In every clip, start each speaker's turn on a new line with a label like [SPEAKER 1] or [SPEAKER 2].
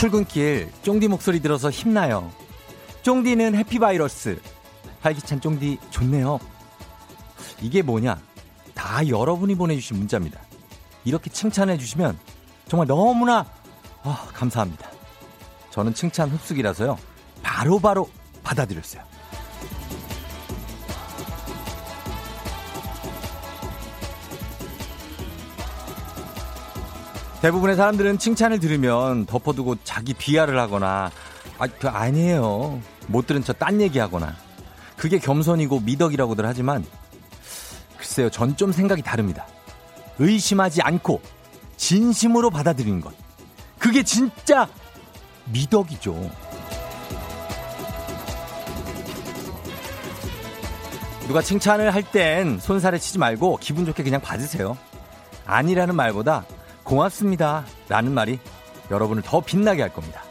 [SPEAKER 1] 출근길 쫑디 목소리 들어서 힘나요. 쫑디는 해피바이러스. 활기찬 쫑디 좋네요. 이게 뭐냐? 다 여러분이 보내주신 문자입니다. 이렇게 칭찬해 주시면 정말 너무나 아, 감사합니다. 저는 칭찬 흡수기라서요. 바로바로 바로 받아들였어요. 대부분의 사람들은 칭찬을 들으면 덮어두고 자기 비하를 하거나 아, 그 아니에요. 못 들은 척 딴 얘기하거나 그게 겸손이고 미덕이라고들 하지만 글쎄요. 전 좀 생각이 다릅니다. 의심하지 않고 진심으로 받아들이는 것. 그게 진짜 미덕이죠. 누가 칭찬을 할 땐 손살에 치지 말고 기분 좋게 그냥 받으세요. 아니라는 말보다 고맙습니다. 라는 말이 여러분을 더 빛나게 할 겁니다.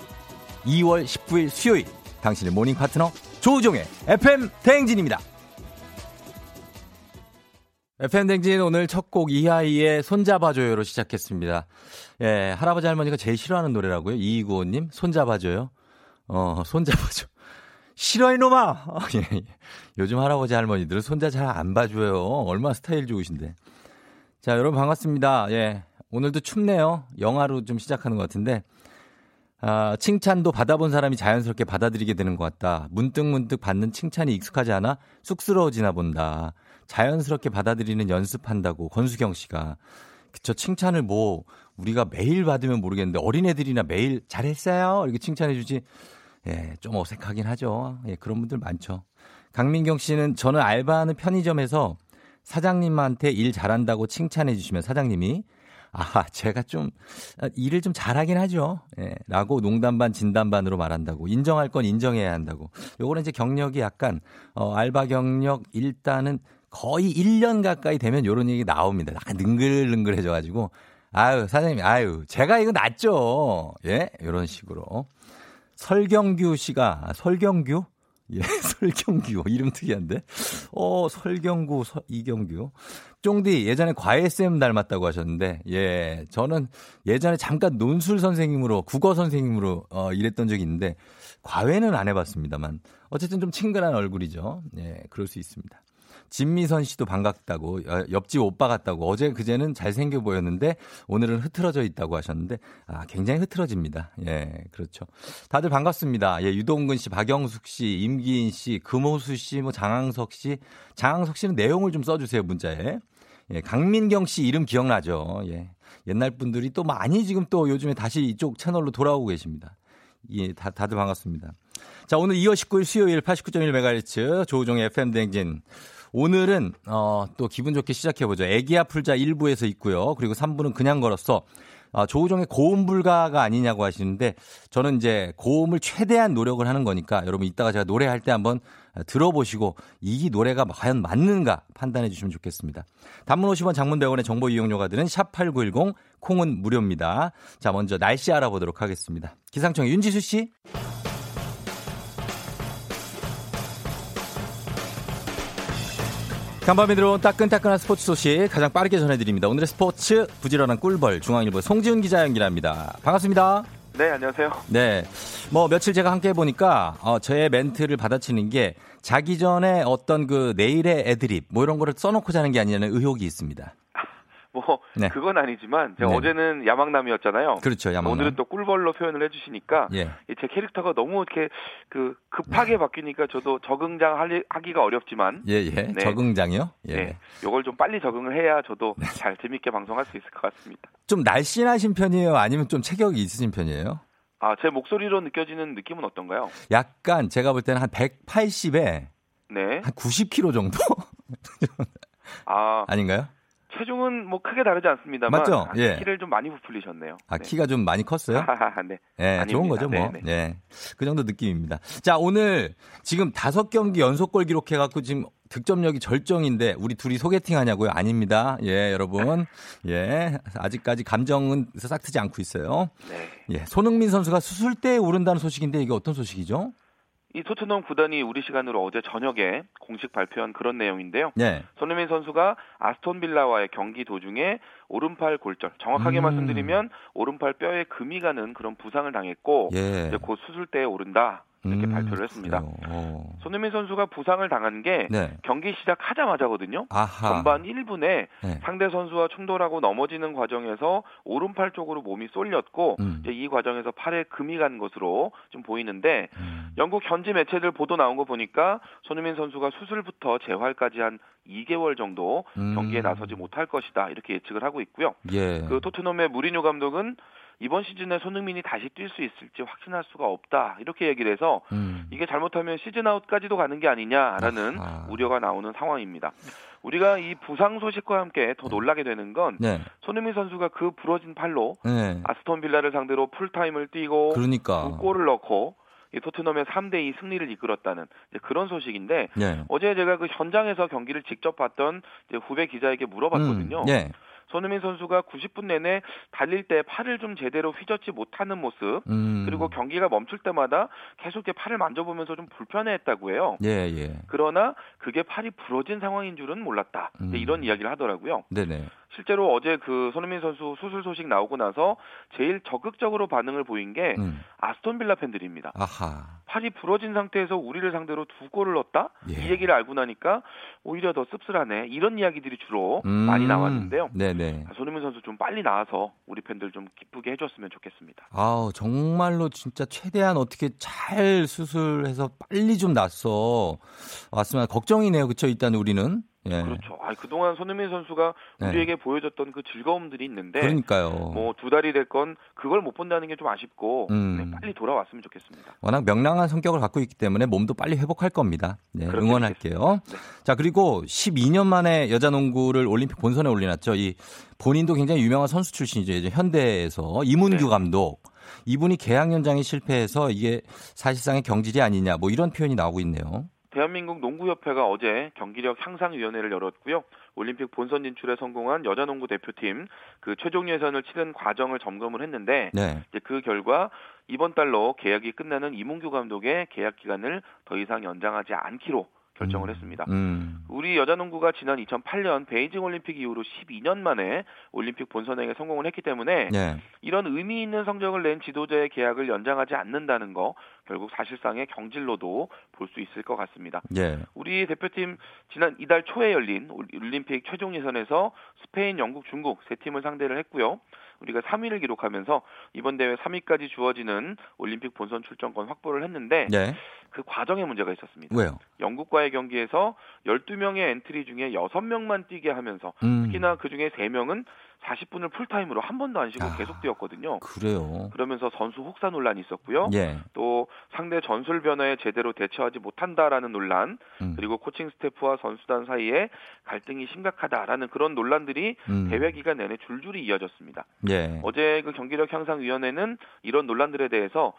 [SPEAKER 1] 2월 19일 수요일 당신의 morning 파트너 조우종의 FM 대행진입니다. FM 댕진 오늘 첫 곡 이하이의 손잡아줘요로 시작했습니다. 예, 할아버지 할머니가 제일 싫어하는 노래라고요. 이이구호님, 손잡아줘요. 어, 손잡아줘. 싫어, 이놈아! 어, 예, 예. 요즘 할아버지 할머니들은 손자 잘 안 봐줘요. 얼마나 스타일 좋으신데. 자, 여러분 반갑습니다. 예. 오늘도 춥네요. 영화로 좀 시작하는 것 같은데. 아, 칭찬도 받아본 사람이 자연스럽게 받아들이게 되는 것 같다. 문득문득 받는 칭찬이 익숙하지 않아 쑥스러워지나 본다. 자연스럽게 받아들이는 연습한다고 권수경 씨가. 그쵸. 칭찬을 뭐 우리가 매일 받으면 모르겠는데 어린애들이나 매일 잘했어요. 이렇게 칭찬해 주지. 예, 좀 어색하긴 하죠. 예, 그런 분들 많죠. 강민경 씨는 저는 알바하는 편의점에서 사장님한테 일 잘한다고 칭찬해 주시면 사장님이 아, 제가 좀 일을 좀 잘하긴 하죠. 예, 라고 농담 반 진담 반으로 말한다고. 인정할 건 인정해야 한다고. 요거는 이제 경력이 약간 어 알바 경력 일단은 거의 1년 가까이 되면 요런 얘기 나옵니다. 약간 능글능글해져 가지고 아유, 사장님, 아유, 제가 이거 낫죠. 예, 요런 식으로. 설경규 씨가 아, 설경규 예, 설경규. 이름 특이한데. 어, 설경구, 서, 이경규. 쫑디, 예전에 과외쌤 닮았다고 하셨는데, 예, 저는 예전에 잠깐 논술 선생님으로, 국어 선생님으로, 어, 일했던 적이 있는데, 과외는 안 해봤습니다만, 어쨌든 좀 친근한 얼굴이죠. 예, 그럴 수 있습니다. 진미선 씨도 반갑다고 옆집 오빠 같다고 어제 그제는 잘생겨 보였는데 오늘은 흐트러져 있다고 하셨는데 아 굉장히 흐트러집니다. 예 그렇죠. 다들 반갑습니다. 예 유동근 씨, 박영숙 씨, 임기인 씨, 금호수 씨, 뭐 장항석 씨, 장항석 씨는 내용을 좀 써주세요 문자에. 예 강민경 씨 이름 기억나죠? 예 옛날 분들이 또 많이 지금 또 요즘에 다시 이쪽 채널로 돌아오고 계십니다. 예, 다, 다들 반갑습니다. 자, 오늘 2월 19일 수요일 89.1MHz 조우종의 FM대행진. 오늘은 어, 또 기분 좋게 시작해보죠. 애기야 풀자 1부에서 있고요. 그리고 3부는 그냥 걸었어. 아, 조우종의 고음 불가가 아니냐고 하시는데 저는 이제 고음을 최대한 노력을 하는 거니까 여러분 이따가 제가 노래할 때 한번 들어보시고 이 노래가 과연 맞는가 판단해 주시면 좋겠습니다. 단문 50원 장문 100원의 정보 이용료가 드는 샵8910 콩은 무료입니다. 자, 먼저 날씨 알아보도록 하겠습니다. 기상청 윤지수 씨. 간밤에 들어온 따끈따끈한 스포츠 소식 가장 빠르게 전해드립니다. 오늘의 스포츠 부지런한 꿀벌 중앙일보 송지훈 기자 연결합니다. 반갑습니다.
[SPEAKER 2] 네, 안녕하세요.
[SPEAKER 1] 네. 뭐 며칠 제가 함께 해보니까 어, 저의 멘트를 받아치는 게 자기 전에 어떤 그 내일의 애드립 뭐 이런 거를 써놓고 자는 게 아니냐는 의혹이 있습니다.
[SPEAKER 2] 뭐 네. 그건 아니지만 제가 네. 어제는 야망남이었잖아요.
[SPEAKER 1] 그렇죠, 야망남.
[SPEAKER 2] 오늘은 또 꿀벌로 표현을 해주시니까 예. 제 캐릭터가 너무 이렇게 그 급하게 바뀌니까 저도 적응장 하기가 어렵지만
[SPEAKER 1] 예, 예. 네. 적응장이요? 예.
[SPEAKER 2] 네. 요걸 좀 빨리 적응을 해야 저도 네. 잘 재밌게 방송할 수 있을 것 같습니다.
[SPEAKER 1] 좀 날씬하신 편이에요? 아니면 좀 체격이 있으신 편이에요?
[SPEAKER 2] 아, 제 목소리로 느껴지는 느낌은 어떤가요?
[SPEAKER 1] 약간 제가 볼 때는 한 180에 네. 한 90kg 정도? 아, 아닌가요?
[SPEAKER 2] 체중은 뭐 크게 다르지 않습니다만 맞죠? 아, 예. 키를 좀 많이 부풀리셨네요.
[SPEAKER 1] 아 네. 키가 좀 많이 컸어요?
[SPEAKER 2] 네.
[SPEAKER 1] 네 좋은 거죠 뭐. 네, 네. 네. 그 정도 느낌입니다. 자 오늘 지금 다섯 경기 연속골 기록해갖고 지금 득점력이 절정인데 우리 둘이 소개팅 하냐고요? 아닙니다. 예 여러분 예 아직까지 감정은 싹 트지 않고 있어요. 네. 예 손흥민 선수가 수술대에 오른다는 소식인데 이게 어떤 소식이죠?
[SPEAKER 2] 이 토트넘 구단이 우리 시간으로 어제 저녁에 공식 발표한 그런 내용인데요. 네. 손흥민 선수가 아스톤 빌라와의 경기 도중에 오른팔 골절, 정확하게 음. 말씀드리면 오른팔 뼈에 금이 가는 그런 부상을 당했고 예. 이제 곧 수술대에 오른다. 이렇게 음, 발표를 했습니다. 어. 손흥민 선수가 부상을 당한 게 네. 경기 시작하자마자거든요. 아하. 전반 1분에 네. 상대 선수와 충돌하고 넘어지는 과정에서 오른팔 쪽으로 몸이 쏠렸고 음. 이제 이 과정에서 팔에 금이 간 것으로 좀 보이는데 음. 영국 현지 매체들 보도 나온 거 보니까 손흥민 선수가 수술부터 재활까지 한 2개월 정도 음. 경기에 나서지 못할 것이다 이렇게 예측을 하고 있고요. 예. 그 토트넘의 무리뉴 감독은 이번 시즌에 손흥민이 다시 뛸 수 있을지 확신할 수가 없다 이렇게 얘기를 해서 음. 이게 잘못하면 시즌 아웃까지도 가는 게 아니냐라는 아하. 우려가 나오는 상황입니다. 우리가 이 부상 소식과 함께 더 네. 놀라게 되는 건 네. 손흥민 선수가 그 부러진 팔로 네. 아스톤 빌라를 상대로 풀타임을 뛰고 그러니까. 두 골을 넣고 이 토트넘의 3대 2 승리를 이끌었다는 그런 소식인데 네. 어제 제가 그 현장에서 경기를 직접 봤던 후배 기자에게 물어봤거든요. 음, 네. 손흥민 선수가 90분 내내 달릴 때 팔을 좀 제대로 휘젓지 못하는 모습 음. 그리고 경기가 멈출 때마다 계속 이렇게 팔을 만져보면서 좀 불편해했다고 해요. 예, 예. 그러나 그게 팔이 부러진 상황인 줄은 몰랐다. 음. 이런 이야기를 하더라고요. 네네. 실제로 어제 그 손흥민 선수 수술 소식 나오고 나서 제일 적극적으로 반응을 보인 게 음. 아스톤 빌라 팬들입니다. 아하. 팔이 부러진 상태에서 우리를 상대로 두 골을 넣었다? 예. 이 얘기를 알고 나니까 오히려 더 씁쓸하네. 이런 이야기들이 주로 음. 많이 나왔는데요. 네네. 손흥민 선수 좀 빨리 나와서 우리 팬들 좀 기쁘게 해줬으면 좋겠습니다.
[SPEAKER 1] 아우 정말로 진짜 최대한 어떻게 잘 수술해서 빨리 좀 났어 왔으면 걱정이네요. 그렇죠? 일단 우리는.
[SPEAKER 2] 예. 그렇죠. 아, 그동안 손흥민 선수가 네. 우리에게 네. 보여줬던 그 즐거움들이 있는데
[SPEAKER 1] 그러니까요.
[SPEAKER 2] 뭐 두 달이 됐건 그걸 못 본다는 게 좀 아쉽고 음. 네, 빨리 돌아왔으면 좋겠습니다.
[SPEAKER 1] 워낙 명랑한 성격을 갖고 있기 때문에 몸도 빨리 회복할 겁니다. 네, 응원할게요. 네. 자, 그리고 12년 만에 여자 농구를 올림픽 본선에 올려놨죠. 이 본인도 굉장히 유명한 선수 출신이죠. 이제 현대에서 이문규 네. 감독. 이분이 계약 연장에 실패해서 이게 사실상의 경질이 아니냐 뭐 이런 표현이 나오고 있네요.
[SPEAKER 2] 대한민국 농구협회가 어제 경기력 향상위원회를 열었고요. 올림픽 본선 진출에 성공한 여자농구 대표팀 그 최종 예선을 치른 과정을 점검을 했는데 네. 이제 그 결과 이번 달로 계약이 끝나는 이문규 감독의 계약 기간을 더 이상 연장하지 않기로 결정을 음. 했습니다. 음. 우리 여자농구가 지난 2008년 베이징 올림픽 이후로 12년 만에 올림픽 본선행에 성공을 했기 때문에 네. 이런 의미 있는 성적을 낸 지도자의 계약을 연장하지 않는다는 거 결국 사실상의 경질로도 볼 수 있을 것 같습니다. 네. 우리 대표팀 지난 이달 초에 열린 올림픽 최종 예선에서 스페인, 영국, 중국 세 팀을 상대를 했고요. 우리가 3위를 기록하면서 이번 대회 3위까지 주어지는 올림픽 본선 출전권 확보를 했는데 네. 그 과정에 문제가 있었습니다.
[SPEAKER 1] 왜요?
[SPEAKER 2] 영국과의 경기에서 12명의 엔트리 중에 6명만 뛰게 하면서 음. 특히나 그 중에 3명은 40분을 풀타임으로 한 번도 안 쉬고 아, 계속 뛰었거든요.
[SPEAKER 1] 그래요.
[SPEAKER 2] 그러면서 선수 혹사 논란이 있었고요. 예. 또 상대 전술 변화에 제대로 대처하지 못한다라는 논란, 음. 그리고 코칭 스태프와 선수단 사이에 갈등이 심각하다라는 그런 논란들이 음. 대회 기간 내내 줄줄이 이어졌습니다. 예. 어제 그 경기력 향상 위원회는 이런 논란들에 대해서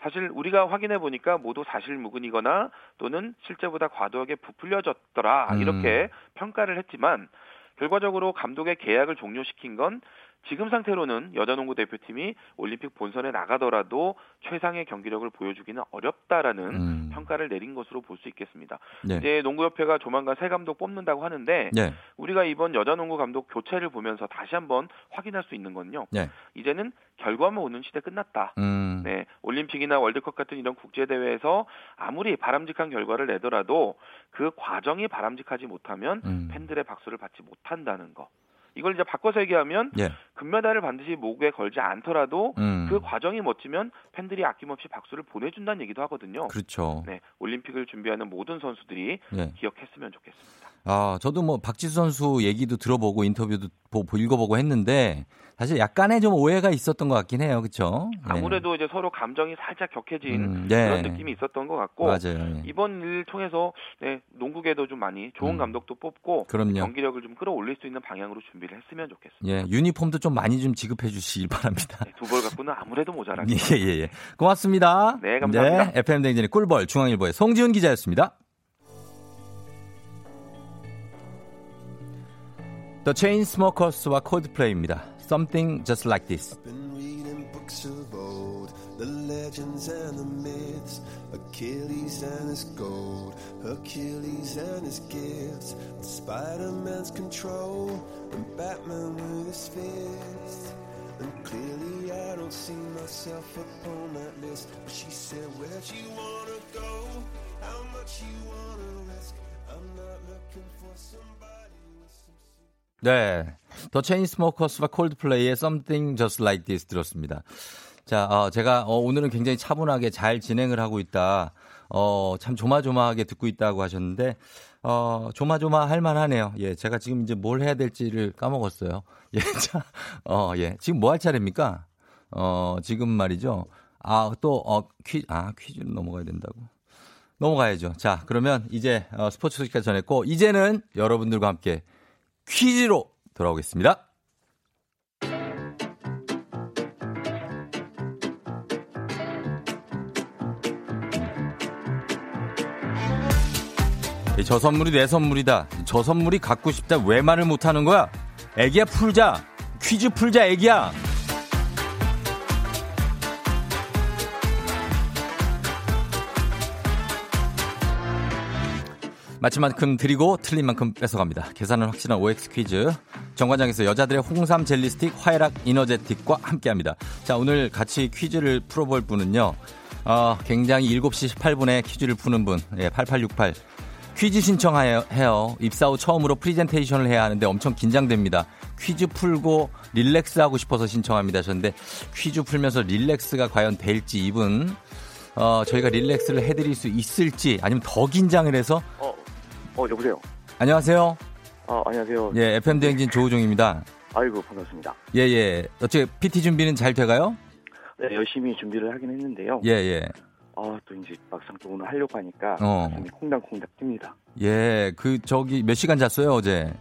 [SPEAKER 2] 사실 우리가 확인해 보니까 모두 사실무근이거나 또는 실제보다 과도하게 부풀려졌더라 이렇게 음. 평가를 했지만 결과적으로 감독의 계약을 종료시킨 건 지금 상태로는 여자농구 대표팀이 올림픽 본선에 나가더라도 최상의 경기력을 보여주기는 어렵다라는 음. 평가를 내린 것으로 볼 수 있겠습니다. 네. 이제 농구협회가 조만간 새 감독 뽑는다고 하는데 네. 우리가 이번 여자농구 감독 교체를 보면서 다시 한번 확인할 수 있는 건요. 네. 이제는 결과만 오는 시대 끝났다. 음. 네, 올림픽이나 월드컵 같은 이런 국제 대회에서 아무리 바람직한 결과를 내더라도 그 과정이 바람직하지 못하면 음. 팬들의 박수를 받지 못한다는 거. 이걸 이제 바꿔서 얘기하면 예. 금메달을 반드시 목에 걸지 않더라도 음. 그 과정이 멋지면 팬들이 아낌없이 박수를 보내준다는 얘기도 하거든요.
[SPEAKER 1] 그렇죠.
[SPEAKER 2] 네, 올림픽을 준비하는 모든 선수들이 예. 기억했으면 좋겠습니다.
[SPEAKER 1] 아, 저도 뭐 박지수 선수 얘기도 들어보고 인터뷰도 보고 읽어보고 했는데 사실 약간의 좀 오해가 있었던 것 같긴 해요. 그렇죠?
[SPEAKER 2] 아무래도 네. 이제 서로 감정이 살짝 격해진 음, 네. 그런 느낌이 있었던 것 같고 맞아요. 네. 이번 일 통해서 네, 농구계도 좀 많이 좋은 음. 감독도 뽑고 그럼요. 경기력을 좀 끌어올릴 수 있는 방향으로 준비를 했으면 좋겠습니다.
[SPEAKER 1] 예, 유니폼도 좀 많이 좀 지급해 주시길 바랍니다.
[SPEAKER 2] 네, 두벌 갖고는 아무래도 모자라죠.
[SPEAKER 1] 예, 예, 예. 고맙습니다.
[SPEAKER 2] 네, 감사합니다. 네,
[SPEAKER 1] FM 댕진의 꿀벌 중앙일보의 송지훈 기자였습니다. The Chainsmokers와 콜드플레이입니다. Something Just Like This.
[SPEAKER 3] the legends and the myths, Achilles and his gold, Achilles and his gifts, Spider Man's control, and Batman with his fists. And clearly I don't see myself upon that list. But she said, Where'd you wanna go? How much you wanna risk? I'm not looking for somebody with some.
[SPEAKER 1] 네. 더 체인스모커스와 콜드플레이의 Something Just Like This 들었습니다. 자, 어, 제가 어, 오늘은 굉장히 차분하게 잘 진행을 하고 있다. 어, 참 조마조마하게 듣고 있다고 하셨는데, 어, 조마조마 할 만하네요. 예, 제가 지금 이제 뭘 해야 될지를 까먹었어요. 예, 자, 어, 예. 지금 뭐 할 차례입니까? 어, 지금 말이죠. 아, 또, 어, 퀴, 아, 퀴즈로 넘어가야 된다고. 넘어가야죠. 자, 그러면 이제 어, 스포츠 소식까지 전했고, 이제는 여러분들과 함께 퀴즈로 돌아오겠습니다. 저 선물이 내 선물이다. 저 선물이 갖고 싶다. 왜 말을 못하는 거야? 애기야 풀자. 퀴즈 풀자 애기야. 맞힌 만큼 드리고 틀린 만큼 뺏어갑니다. 계산은 확실한 OX 퀴즈. 정관장에서 여자들의 홍삼 젤리 스틱 화애락 이너제틱과 함께합니다. 자 오늘 같이 퀴즈를 풀어볼 분은요. 어, 굉장히 7시 18분에 퀴즈를 푸는 분. 예, 8868. 퀴즈 신청해요. 입사 후 처음으로 프리젠테이션을 해야 하는데 엄청 긴장됩니다. 퀴즈 풀고 relax 하고 싶어서 신청합니다. 하셨는데 퀴즈 풀면서 relax가 과연 될지 이분 어, 저희가 릴렉스를 해드릴 수 있을지 아니면 더 긴장을 해서
[SPEAKER 4] 어, 어 여보세요.
[SPEAKER 1] 안녕하세요.
[SPEAKER 4] 아 안녕하세요.
[SPEAKER 1] 예, FM 대행진 조우종입니다.
[SPEAKER 4] 아이고 반갑습니다.
[SPEAKER 1] 예, 예. 어째 PT 준비는 잘 돼가요?
[SPEAKER 4] 네, 열심히 준비를 하긴 했는데요.
[SPEAKER 1] 예, 예.
[SPEAKER 4] 아, 또 이제 막상 또 오늘 하려고 하니까
[SPEAKER 1] 어.
[SPEAKER 4] 콩닥콩닥 뜁니다.
[SPEAKER 1] 예, 그 저기 몇 시간 잤어요 어제?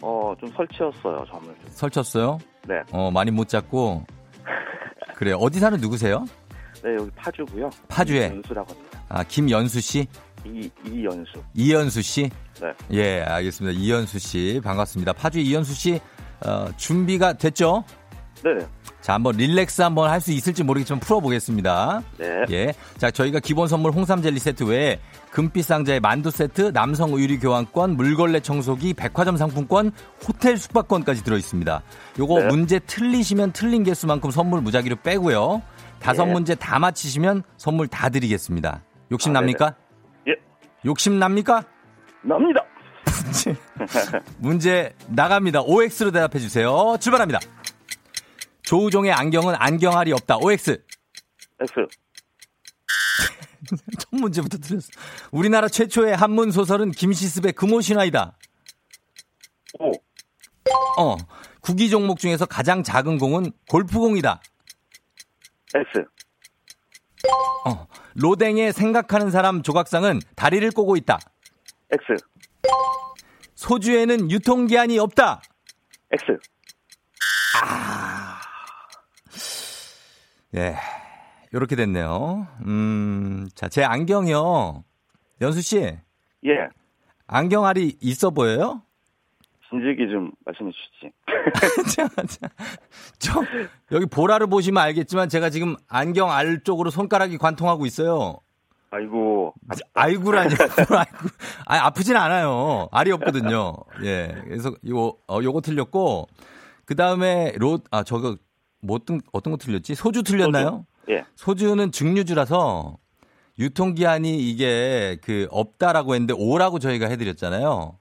[SPEAKER 4] 어, 좀 설치였어요, 잠을 좀.
[SPEAKER 1] 설쳤어요?
[SPEAKER 4] 네.
[SPEAKER 1] 어, 많이 못 잤고. 그래 어디 사는 누구세요?
[SPEAKER 4] 네, 여기 파주고요.
[SPEAKER 1] 파주에.
[SPEAKER 4] 연수라고 합니다.
[SPEAKER 1] 아, 김연수 씨?
[SPEAKER 4] 이 이연수.
[SPEAKER 1] 이연수 씨?
[SPEAKER 4] 네.
[SPEAKER 1] 예, 알겠습니다. 이연수 씨 반갑습니다. 파주 이연수 씨 어, 준비가 됐죠?
[SPEAKER 4] 네, 네.
[SPEAKER 1] 자, 한번 릴렉스 한번 할 수 있을지 모르겠지만 풀어보겠습니다.
[SPEAKER 4] 네.
[SPEAKER 1] 예. 자, 저희가 기본 선물 홍삼 젤리 세트 외에 금빛 상자의 만두 세트, 남성 의류 교환권, 물걸레 청소기, 백화점 상품권, 호텔 숙박권까지 들어 있습니다. 요거
[SPEAKER 4] 네.
[SPEAKER 1] 문제 틀리시면 틀린 개수만큼 선물 무작위로 빼고요. 다섯
[SPEAKER 4] 예.
[SPEAKER 1] 문제 다 맞히시면 선물 다 드리겠습니다. 욕심
[SPEAKER 4] 아,
[SPEAKER 1] 납니까?
[SPEAKER 4] 예.
[SPEAKER 1] 욕심 납니까?
[SPEAKER 4] 납니다.
[SPEAKER 1] 문제 나갑니다. OX로 대답해 주세요. 출발합니다. 조우종의 안경은 안경알이 없다. OX.
[SPEAKER 4] X.
[SPEAKER 1] 첫 문제부터 틀렸어. 우리나라 최초의 한문 소설은 김시습의 금오신화이다.
[SPEAKER 4] O.
[SPEAKER 1] 어. 구기 종목 중에서 가장 작은 공은 골프공이다.
[SPEAKER 4] X.
[SPEAKER 1] 어. 로댕의 생각하는 사람 조각상은 다리를 꼬고 있다.
[SPEAKER 4] X.
[SPEAKER 1] 소주에는 유통기한이 없다.
[SPEAKER 4] X.
[SPEAKER 1] 예. 요렇게 됐네요. 음, 자, 제 안경이요. 연수 씨,
[SPEAKER 4] 예.
[SPEAKER 1] 안경알이 있어 보여요?
[SPEAKER 4] 진즉이 좀 말씀해 주시지.
[SPEAKER 1] 자, 자, 저, 여기 보라를 보시면 알겠지만 제가 지금 안경 알 쪽으로 손가락이 관통하고 있어요.
[SPEAKER 4] 아이고.
[SPEAKER 1] 아이구라니. 아이고. 아니, 아프진 않아요. 알이 없거든요. 예. 그래서 요, 어, 요거 틀렸고, 그 다음에 로, 아, 저거, 뭐 어떤, 어떤 거 틀렸지? 소주 틀렸나요?
[SPEAKER 4] 예.
[SPEAKER 1] 소주는 증류주라서 유통기한이 이게 그 없다라고 했는데 오라고 저희가 해드렸잖아요.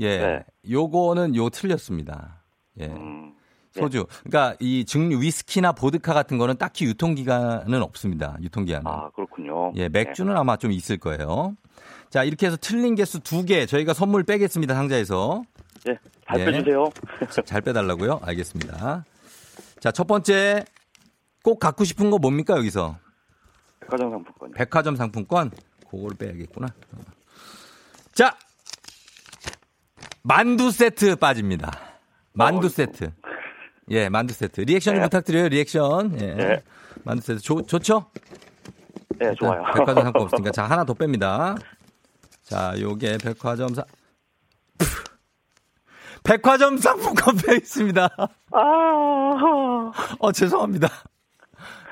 [SPEAKER 1] 예.
[SPEAKER 4] 네.
[SPEAKER 1] 요거는 요 틀렸습니다. 예.
[SPEAKER 4] 음.
[SPEAKER 1] 소주. 그러니까 이 증류 위스키나 보드카 같은 거는 딱히 유통 기간은 없습니다. 유통 기한은.
[SPEAKER 4] 아, 그렇군요.
[SPEAKER 1] 예, 맥주는 아마 좀 있을 거예요. 자, 이렇게 해서 틀린 개수 두 개 저희가 선물 빼겠습니다. 상자에서.
[SPEAKER 4] 예. 잘
[SPEAKER 1] 예.
[SPEAKER 4] 빼주세요.
[SPEAKER 1] 잘 빼달라고요? 알겠습니다. 자, 첫 번째 꼭 갖고 싶은 거 뭡니까 여기서?
[SPEAKER 4] 백화점 상품권.
[SPEAKER 1] 백화점 상품권 그거를 빼야겠구나. 자, 만두 세트 빠집니다. 만두
[SPEAKER 4] 어,
[SPEAKER 1] 세트. 예, 만두 세트. 리액션 좀
[SPEAKER 4] 네.
[SPEAKER 1] 부탁드려요. 리액션. 예.
[SPEAKER 4] 네.
[SPEAKER 1] 만두 세트 좋, 좋죠?
[SPEAKER 4] 예, 좋아요.
[SPEAKER 1] 백화점 상품 없으니까 자 하나 더 뺍니다. 자, 요게 백화점 상 백화점 상품권 빼겠습니다.
[SPEAKER 4] 아,
[SPEAKER 1] 어 죄송합니다.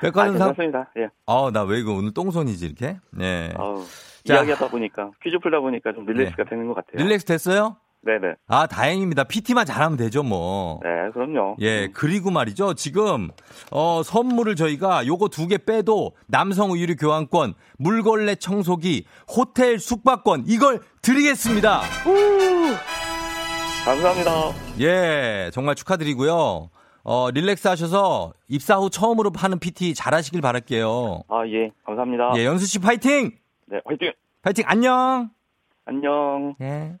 [SPEAKER 4] 백화점 상. 괜찮습니다. 예.
[SPEAKER 1] 아, 나왜 이거 오늘 똥손이지 이렇게? 네.
[SPEAKER 4] 아우, 이야기하다 보니까 퀴즈 풀다 보니까 좀 릴렉스가 네. 되는 것 같아요.
[SPEAKER 1] 릴렉스 됐어요?
[SPEAKER 4] 네네.
[SPEAKER 1] 아, 다행입니다. PT만 잘하면 되죠, 뭐.
[SPEAKER 4] 네, 그럼요.
[SPEAKER 1] 예, 그리고 말이죠. 지금, 어, 선물을 저희가 요거 두 개 빼도 남성 의류 교환권, 물걸레 청소기, 호텔 숙박권, 이걸 드리겠습니다. 우!
[SPEAKER 4] 감사합니다.
[SPEAKER 1] 예, 정말 축하드리고요. 어, 릴렉스 하셔서 입사 후 처음으로 하는 PT 잘 하시길 바랄게요.
[SPEAKER 4] 아, 예, 감사합니다.
[SPEAKER 1] 예, 연수 씨 파이팅!
[SPEAKER 4] 네, 화이팅!
[SPEAKER 1] 파이팅, 안녕!
[SPEAKER 4] 안녕.
[SPEAKER 1] 예.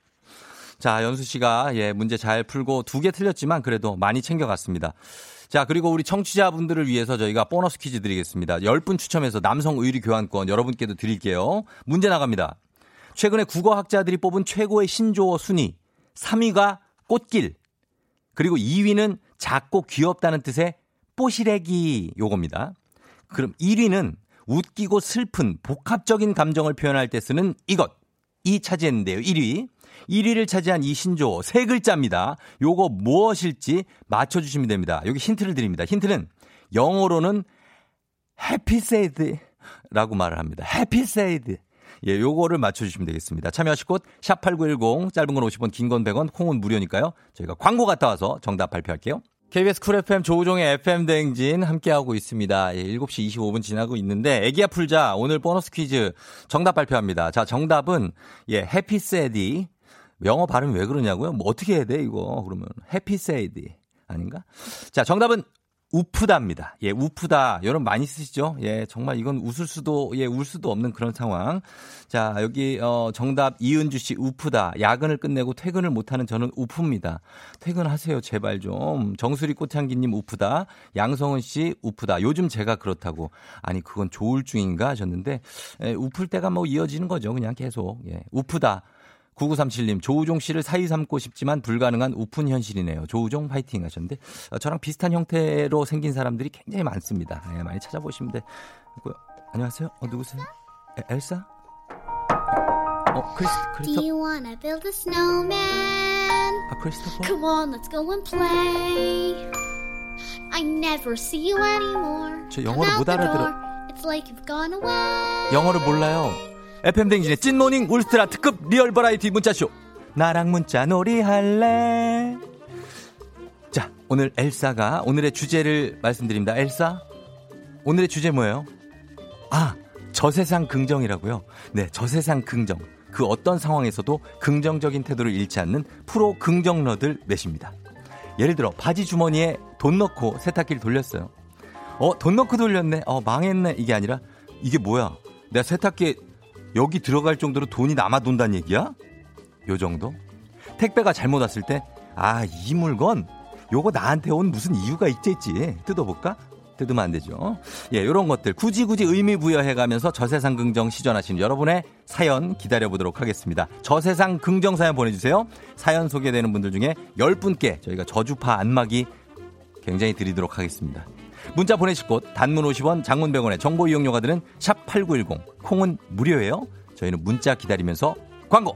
[SPEAKER 1] 자, 연수 씨가 예, 문제 잘 풀고 두 개 틀렸지만 그래도 많이 챙겨갔습니다. 자, 그리고 우리 청취자분들을 위해서 저희가 보너스 퀴즈 드리겠습니다. 10분 추첨해서 남성 의류 교환권 여러분께도 드릴게요. 문제 나갑니다. 최근에 국어학자들이 뽑은 최고의 신조어 순위 3위가 꽃길 그리고 2위는 작고 귀엽다는 뜻의 뽀시래기 요겁니다. 그럼 1위는 웃기고 슬픈 복합적인 감정을 표현할 때 쓰는 이것. 이 차지했는데요. 1위. 1위를 차지한 이 신조어 세 글자입니다. 요거 무엇일지 맞춰주시면 됩니다. 여기 힌트를 드립니다. 힌트는 영어로는 해피세이드라고 말을 합니다. 해피세이드. 예, 요거를 맞춰주시면 되겠습니다. 참여하실 곳, 샵8910, 짧은 건 50원, 긴 건 100원, 콩은 무료니까요. 저희가 광고 갔다 와서 정답 발표할게요. KBS 쿨 FM 조우종의 FM 대행진 함께하고 있습니다. 예, 7시 25분 지나고 있는데 애기야 풀자 오늘 보너스 퀴즈 정답 발표합니다. 자 정답은 예 해피세디 영어 발음이 왜 그러냐고요? 뭐 어떻게 해야 돼 이거 그러면 해피세디 아닌가? 자 정답은 우프다입니다. 예, 우프다. 여러분 많이 쓰시죠? 예, 정말 이건 웃을 수도, 예, 울 수도 없는 그런 상황. 자, 여기, 어, 정답 이은주 씨, 우프다. 야근을 끝내고 퇴근을 못하는 저는 우프입니다. 퇴근하세요, 제발 좀. 정수리 꽃향기님 우프다. 양성은 씨, 우프다. 요즘 제가 그렇다고. 아니, 그건 조울증인가 하셨는데, 예, 우플 때가 뭐 이어지는 거죠. 그냥 계속. 예, 우프다. 9937님, 조우종 씨를 사위 삼고 싶지만 불가능한 웃픈 현실이네요. 조우종 파이팅 하셨는데, 어, 저랑 비슷한 형태로 생긴 사람들이 굉장히 많습니다. 네, 많이 찾아보시면 돼. 그, 안녕하세요. 어, 누구세요? 에, 엘사? 어, 크리스, 크리스토. Do you wanna build a snowman? 아, 크리스토퍼? Come on, let's go and play. I never see you anymore. 저 영어를 못 알아들어. It's like you've gone away. 영어를 몰라요. FM댕진의 찐morning 울트라 특급 real 버라이어티 문자쇼. 나랑 문자 놀이 할래? 자, 오늘 엘사가 오늘의 주제를 말씀드립니다. 엘사? 오늘의 주제 뭐예요? 아, 저세상 긍정이라고요? 네, 저세상 긍정. 그 어떤 상황에서도 긍정적인 태도를 잃지 않는 프로 긍정러들 넷입니다. 예를 들어, 바지 주머니에 돈 넣고 세탁기를 돌렸어요. 어, 돈 넣고 돌렸네. 어, 망했네. 이게 아니라, 이게 뭐야? 내가 세탁기에 여기 들어갈 정도로 돈이 남아 돈다는 얘기야? 요 정도? 택배가 잘못 왔을 때, 아, 이 물건, 요거 나한테 온 무슨 이유가 있겠지. 뜯어볼까? 뜯으면 안 되죠. 예, 요런 것들 굳이 굳이 의미 부여해가면서 저세상 긍정 시전하시는 여러분의 사연 기다려보도록 하겠습니다. 저세상 긍정 사연 보내주세요. 사연 소개되는 분들 중에 10분께 저희가 저주파 안마기 굉장히 드리도록 하겠습니다. 문자 보내실 곳 단문 50원 장문 100원의 정보 이용료가 드는 샵8910 콩은 무료예요. 저희는 문자 기다리면서 광고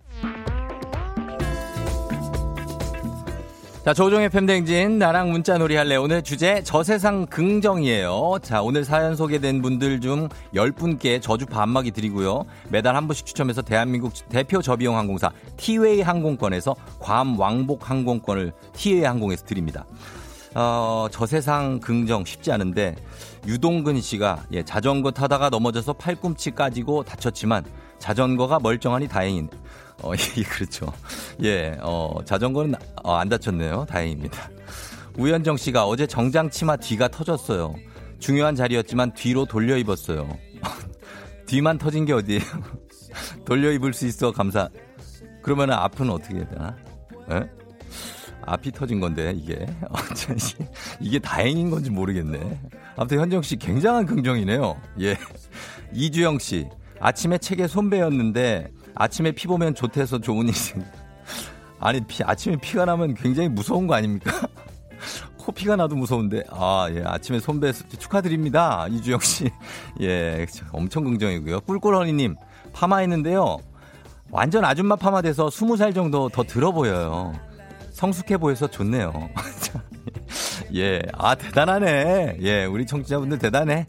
[SPEAKER 1] 자, 조종의 팬댕진, 나랑 문자 놀이 할래. 오늘 주제, 저세상 긍정이에요. 자, 오늘 사연 소개된 분들 중 10분께 저주 반막이 드리고요. 매달 한 분씩 추첨해서 대한민국 대표 저비용 항공사 티웨이 항공권에서 괌 왕복 항공권을 티웨이 항공에서 드립니다. 어, 저세상 긍정 쉽지 않은데, 유동근 씨가, 예, 자전거 타다가 넘어져서 팔꿈치 까지고 다쳤지만, 자전거가 멀쩡하니 다행인. 어, 예, 그렇죠. 예, 어, 자전거는 어, 안 다쳤네요. 다행입니다. 우현정 씨가 어제 정장 치마 뒤가 터졌어요. 중요한 자리였지만 뒤로 돌려 입었어요. 뒤만 터진 게 어디예요? 돌려 입을 수 있어 감사. 그러면 앞은 어떻게 해야 되나? 에? 앞이 터진 건데 이게 이게 다행인 건지 모르겠네. 아무튼 현정 씨 굉장한 긍정이네요. 예. 이주영 씨 아침에 책에 손배였는데 아침에 피 보면 좋대서 좋은 일이 생. 아니 피 아침에 피가 나면 굉장히 무서운 거 아닙니까? 코피가 나도 무서운데 아 예 아침에 손배 축하드립니다 이주영 씨 예 엄청 긍정이고요 꿀꿀허니님 파마했는데요 완전 아줌마 파마 돼서 20살 정도 더 들어 보여요 성숙해 보여서 좋네요. 예, 아, 대단하네. 예, 우리 청취자분들 대단해.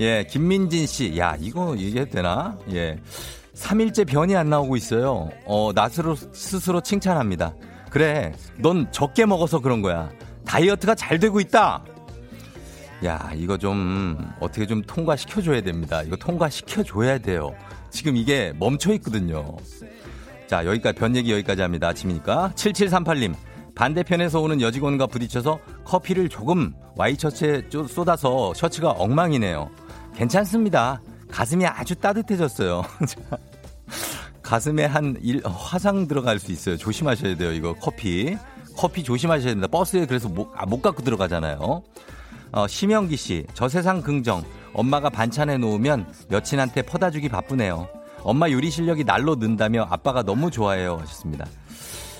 [SPEAKER 1] 예, 김민진 씨. 야, 이거 얘기해도 되나? 예. 3일째 변이 안 나오고 있어요. 어, 나스로 스스로 칭찬합니다. 그래, 넌 적게 먹어서 그런 거야. 다이어트가 잘 되고 있다! 야, 이거 좀, 어떻게 좀 통과시켜줘야 됩니다. 이거 통과시켜줘야 돼요. 지금 이게 멈춰 있거든요. 자, 여기까지, 변 얘기 여기까지 합니다. 아침이니까. 7738님. 반대편에서 오는 여직원과 부딪혀서 커피를 조금 와이셔츠에 쏟아서 셔츠가 엉망이네요. 괜찮습니다. 가슴이 아주 따뜻해졌어요. 가슴에 한 일, 화상 들어갈 수 있어요. 조심하셔야 돼요. 이거 커피. 커피 조심하셔야 됩니다. 버스에 그래서 못, 아, 못 갖고 들어가잖아요. 어, 심영기 씨, 저 세상 긍정. 엄마가 반찬해 놓으면 여친한테 퍼다 주기 바쁘네요. 엄마 요리 실력이 날로 는다며 아빠가 너무 좋아해요 하셨습니다.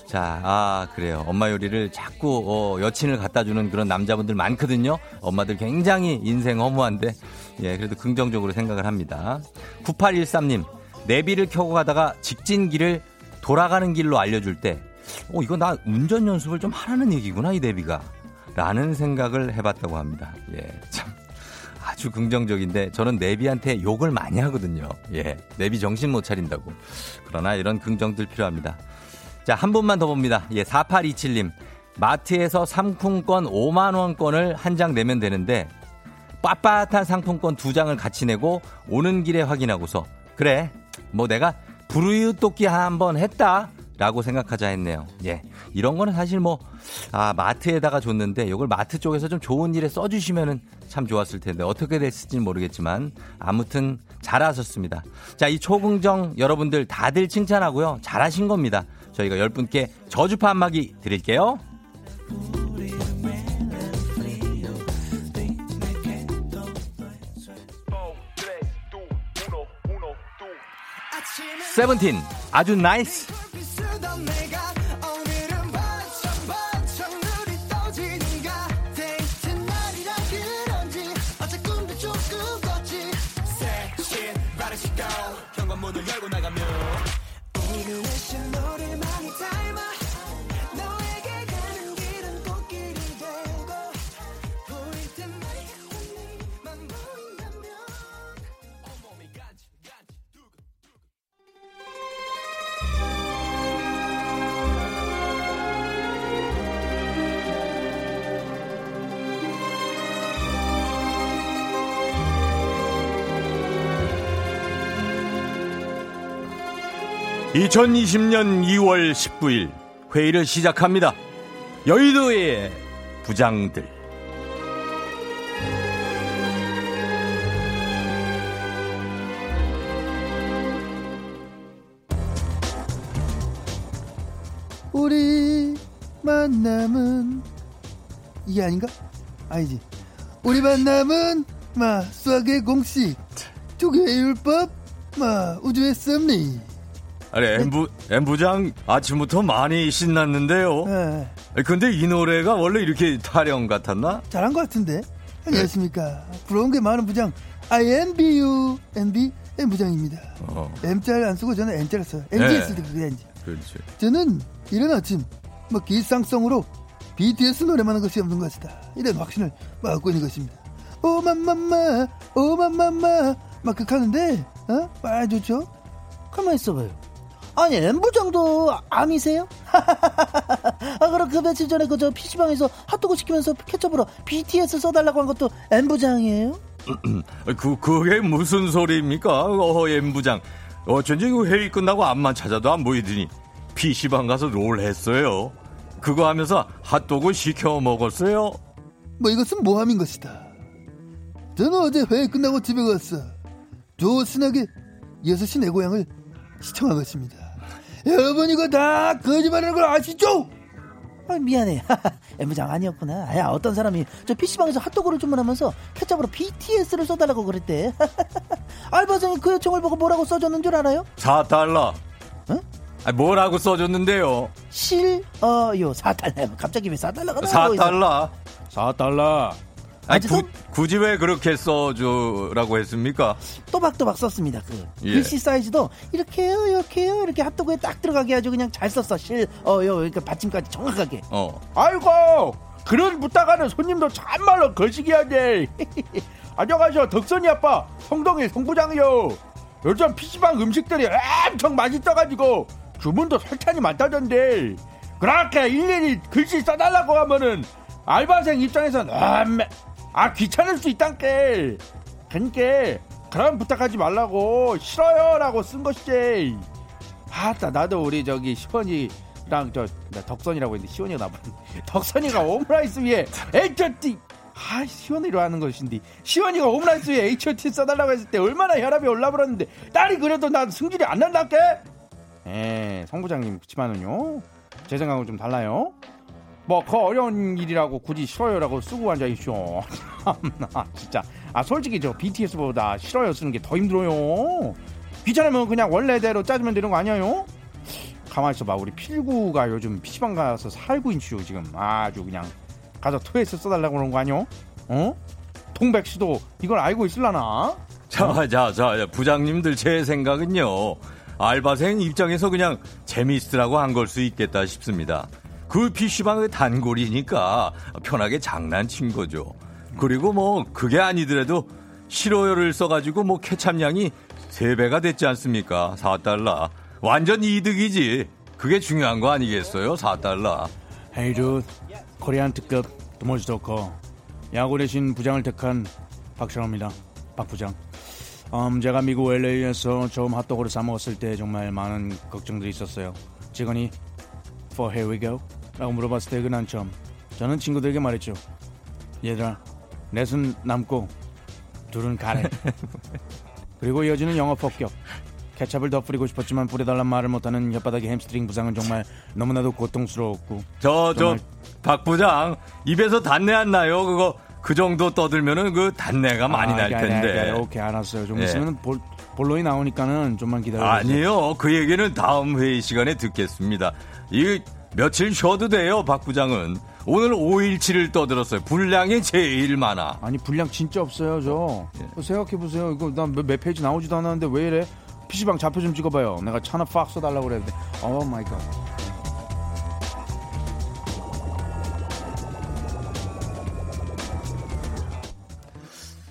[SPEAKER 1] 자, 아, 그래요. 엄마 요리를 자꾸, 어, 여친을 갖다 주는 그런 남자분들 많거든요. 엄마들 굉장히 인생 허무한데, 예, 그래도 긍정적으로 생각을 합니다. 9813님, 내비를 켜고 가다가 직진길을 돌아가는 길로 알려줄 때, 어, 이거 나 운전 연습을 좀 하라는 얘기구나, 이 내비가. 라는 생각을 해봤다고 합니다. 예, 참. 아주 긍정적인데 저는 내비한테 욕을 많이 하거든요. 예. 내비 정신 못 차린다고. 그러나 이런 긍정들 필요합니다. 자, 한 분만 더 봅니다. 예, 4827님. 마트에서 상품권 5만원권을 한 장 내면 되는데, 빳빳한 상품권 두 장을 같이 내고, 오는 길에 확인하고서, 그래, 뭐 내가 돕기 한번 했다. 라고 생각하자 했네요. 예. 이런 거는 사실 뭐, 아, 마트에다가 줬는데, 이걸 마트 쪽에서 좀 좋은 일에 써주시면은 참 좋았을 텐데, 어떻게 됐을지는 모르겠지만, 아무튼 잘하셨습니다. 자, 이 초긍정 여러분들 다들 칭찬하고요. 잘하신 겁니다. 저희가 10분께 저주파 한마기 드릴게요. 세븐틴. 아주 나이스 (2020년 2월 19일) 회의를 시작합니다 여의도의 부장들
[SPEAKER 5] 우리 만남은 이게 아닌가? 아니지. 우리 만남은 마 수학의 공식, 조교의 율법, 마 우주의 섭리.
[SPEAKER 1] 아니 엠부 엠부장 아침부터 많이 신났는데요. 네. 근데 이 노래가 원래 이렇게 타령 같았나?
[SPEAKER 5] 잘한 것 같은데. 안녕하십니까. 부러운 게 많은 부장 INBU NB M 부장입니다. 어. M자를 안 쓰고 저는 N자를 써요. NG 네. 했을 때 그게 N지. 그렇지. 저는 이른 아침 뭐 기상성으로 BTS 노래만 하는 것이 없는 것이다. 이런 확신을 갖고 있는 것입니다. 오맘맘마 오맘맘마 막 극하는데 어? 아 좋죠? 가만 있어봐요. 아니 엠부장도 암이세요? 아 그럼 그 며칠 전에 그저 PC방에서 핫도그 시키면서 케첩으로 BTS 써달라고 한 것도 엠부장이에요?
[SPEAKER 1] 그, 그게 무슨 소리입니까? 어, 엠부장. 어쩐지 회의 끝나고 앞만 찾아도 안 보이더니 PC방 가서 롤 했어요. 그거 하면서 핫도그 시켜 먹었어요.
[SPEAKER 5] 뭐 이것은 모함인 것이다. 저는 어제 회의 끝나고 집에 갔어. 조신하게 6시 내 고향을 시청한 것입니다. 여러분 이거 다 거짓말하는 걸 아시죠?
[SPEAKER 6] 아, 미안해. 엠부장 아니었구나. 야, 어떤 사람이 저 PC방에서 핫도그를 주문하면서 케첩으로 BTS를 써달라고 그랬대. 알바생이 그 요청을 보고 뭐라고 써줬는 줄 알아요?
[SPEAKER 1] 4달러. 응? 아, 뭐라고 써줬는데요?
[SPEAKER 6] 실어요. 4달러. 갑자기 왜 4달러가
[SPEAKER 1] 나오고 4달러.
[SPEAKER 7] 4달러.
[SPEAKER 1] 아니, 구, 굳이 왜 그렇게 써주라고 했습니까?
[SPEAKER 6] 또박또박 썼습니다. 그 예. 글씨 사이즈도 이렇게요, 이렇게요, 이렇게 핫도그에 딱 들어가게 아주 그냥 잘 썼어. 실, 어 요, 그러니까 받침까지 정확하게. 어.
[SPEAKER 7] 아이고, 그런 부탁하는 손님도 참말로 거시기야 돼. 안녕하세요, 덕선이 아빠, 성동일 성부장이요. 요즘 PC방 음식들이 엄청 맛있어가지고 주문도 솔찬히 많다던데 그렇게 일일이 글씨 써달라고 하면은 알바생 입장에선 아, 아 귀찮을 수 있단께 그니까 그런 부탁하지 말라고. 싫어요라고 쓴 것이지. 아따 나도 우리 저기 시원이랑 저 덕선이라고 했는데 시원이가 나버렸네 덕선이가 오므라이스 위에 H.O.T 아 시원이로 하는 것인데. 시원이가 오므라이스 위에 H.O.T 써달라고 했을 때 얼마나 혈압이 올라버렸는데. 딸이 그래도 난 승질이 안 난다께? 에 성부장님 그치만은요. 제 생각은 좀 달라요 뭐 그 어려운 일이라고 굳이 싫어요라고 쓰고 앉아 있쇼. 진짜. 아 솔직히 저 BTS보다 싫어요 쓰는 게 더 힘들어요. 귀찮으면 그냥 원래대로 짜주면 되는 거 아니에요? 가만 있어봐 우리 필구가 요즘 PC방 가서 살고 있슈 지금 아주 그냥 가서 토해서 써달라고 그런 거 아니요? 어? 동백 씨도 이걸 알고 있을라나?
[SPEAKER 1] 자, 자, 자, 부장님들 제 생각은요. 알바생 입장에서 그냥 재미있으라고 한 걸 수 있겠다 싶습니다. 그 PC방의 단골이니까 편하게 장난친 거죠. 그리고 뭐 그게 아니더라도 싫어요를 써가지고 뭐 케찹량이 3배가 됐지 않습니까? 4달러. 완전 이득이지. 그게 중요한 거 아니겠어요? 4달러.
[SPEAKER 7] Hey 두 Korean 특급 too much talker 야구 대신 부장을 택한 박철호입니다. 박 부장. 음, 제가 미국 LA에서 처음 핫도그를 사 먹었을 때 정말 많은 걱정들이 있었어요. 직원이 For here or to go 라고 물어봤을 때 그난 점 저는 친구들에게 말했죠. 얘들아 넷은 남고 둘은 가래. 그리고 이어지는 영업 폭격. 케찹을 더 뿌리고 싶었지만 뿌려달란 말을 못하는 혓바닥의 햄스트링 부상은 정말 너무나도 고통스러웠고
[SPEAKER 1] 저 저 박 부장 입에서 단내 안 나요 그거 그 정도 떠들면은 그 단내가 많이 아, 날 텐데.
[SPEAKER 7] 아, 아, 아, 오케이 알았어요. 좀 예. 있으면 볼, 본론이 나오니까 는 좀만 기다려.
[SPEAKER 1] 아니요 그 얘기는 다음 회의 시간에 듣겠습니다. 이 며칠 쉬어도 돼요, 박 부장은. 오늘 5일치를 떠들었어요. 분량이 제일 많아.
[SPEAKER 7] 아니, 분량 진짜 없어요, 저. 예. 생각해보세요. 이거 난몇 몇 페이지 나오지도 않았는데 왜 이래? PC방 좌표 좀 찍어봐요. 내가 차나 팍 써달라고 그랬는데. Oh my god.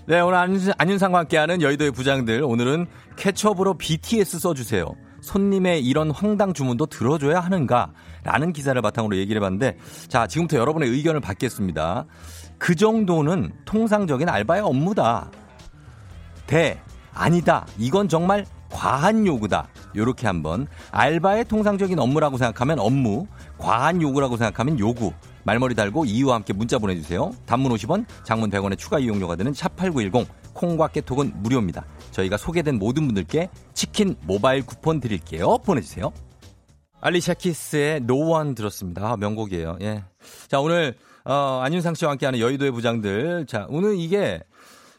[SPEAKER 1] 네, 오늘 안윤상과 함께하는 여의도의 부장들. 오늘은 케첩으로 BTS 써주세요. 손님의 이런 황당 주문도 들어줘야 하는가? 라는 기사를 바탕으로 얘기를 해봤는데 자, 지금부터 여러분의 의견을 받겠습니다. 그 정도는 통상적인 알바의 업무다. 대, 아니다. 이건 정말 과한 요구다. 요렇게 한번 알바의 통상적인 업무라고 생각하면 업무, 과한 요구라고 생각하면 요구. 말머리 달고 이유와 함께 문자 보내주세요. 단문 50원, 장문 100원의 추가 이용료가 되는 샵8910 콩과 깨톡은 무료입니다. 저희가 소개된 모든 분들께 치킨 모바일 쿠폰 드릴게요. 보내주세요. 알리샤 키스의 노원 들었습니다. 아, 명곡이에요. 예. 자, 오늘, 어, 안윤상 씨와 함께하는 여의도의 부장들. 자, 오늘 이게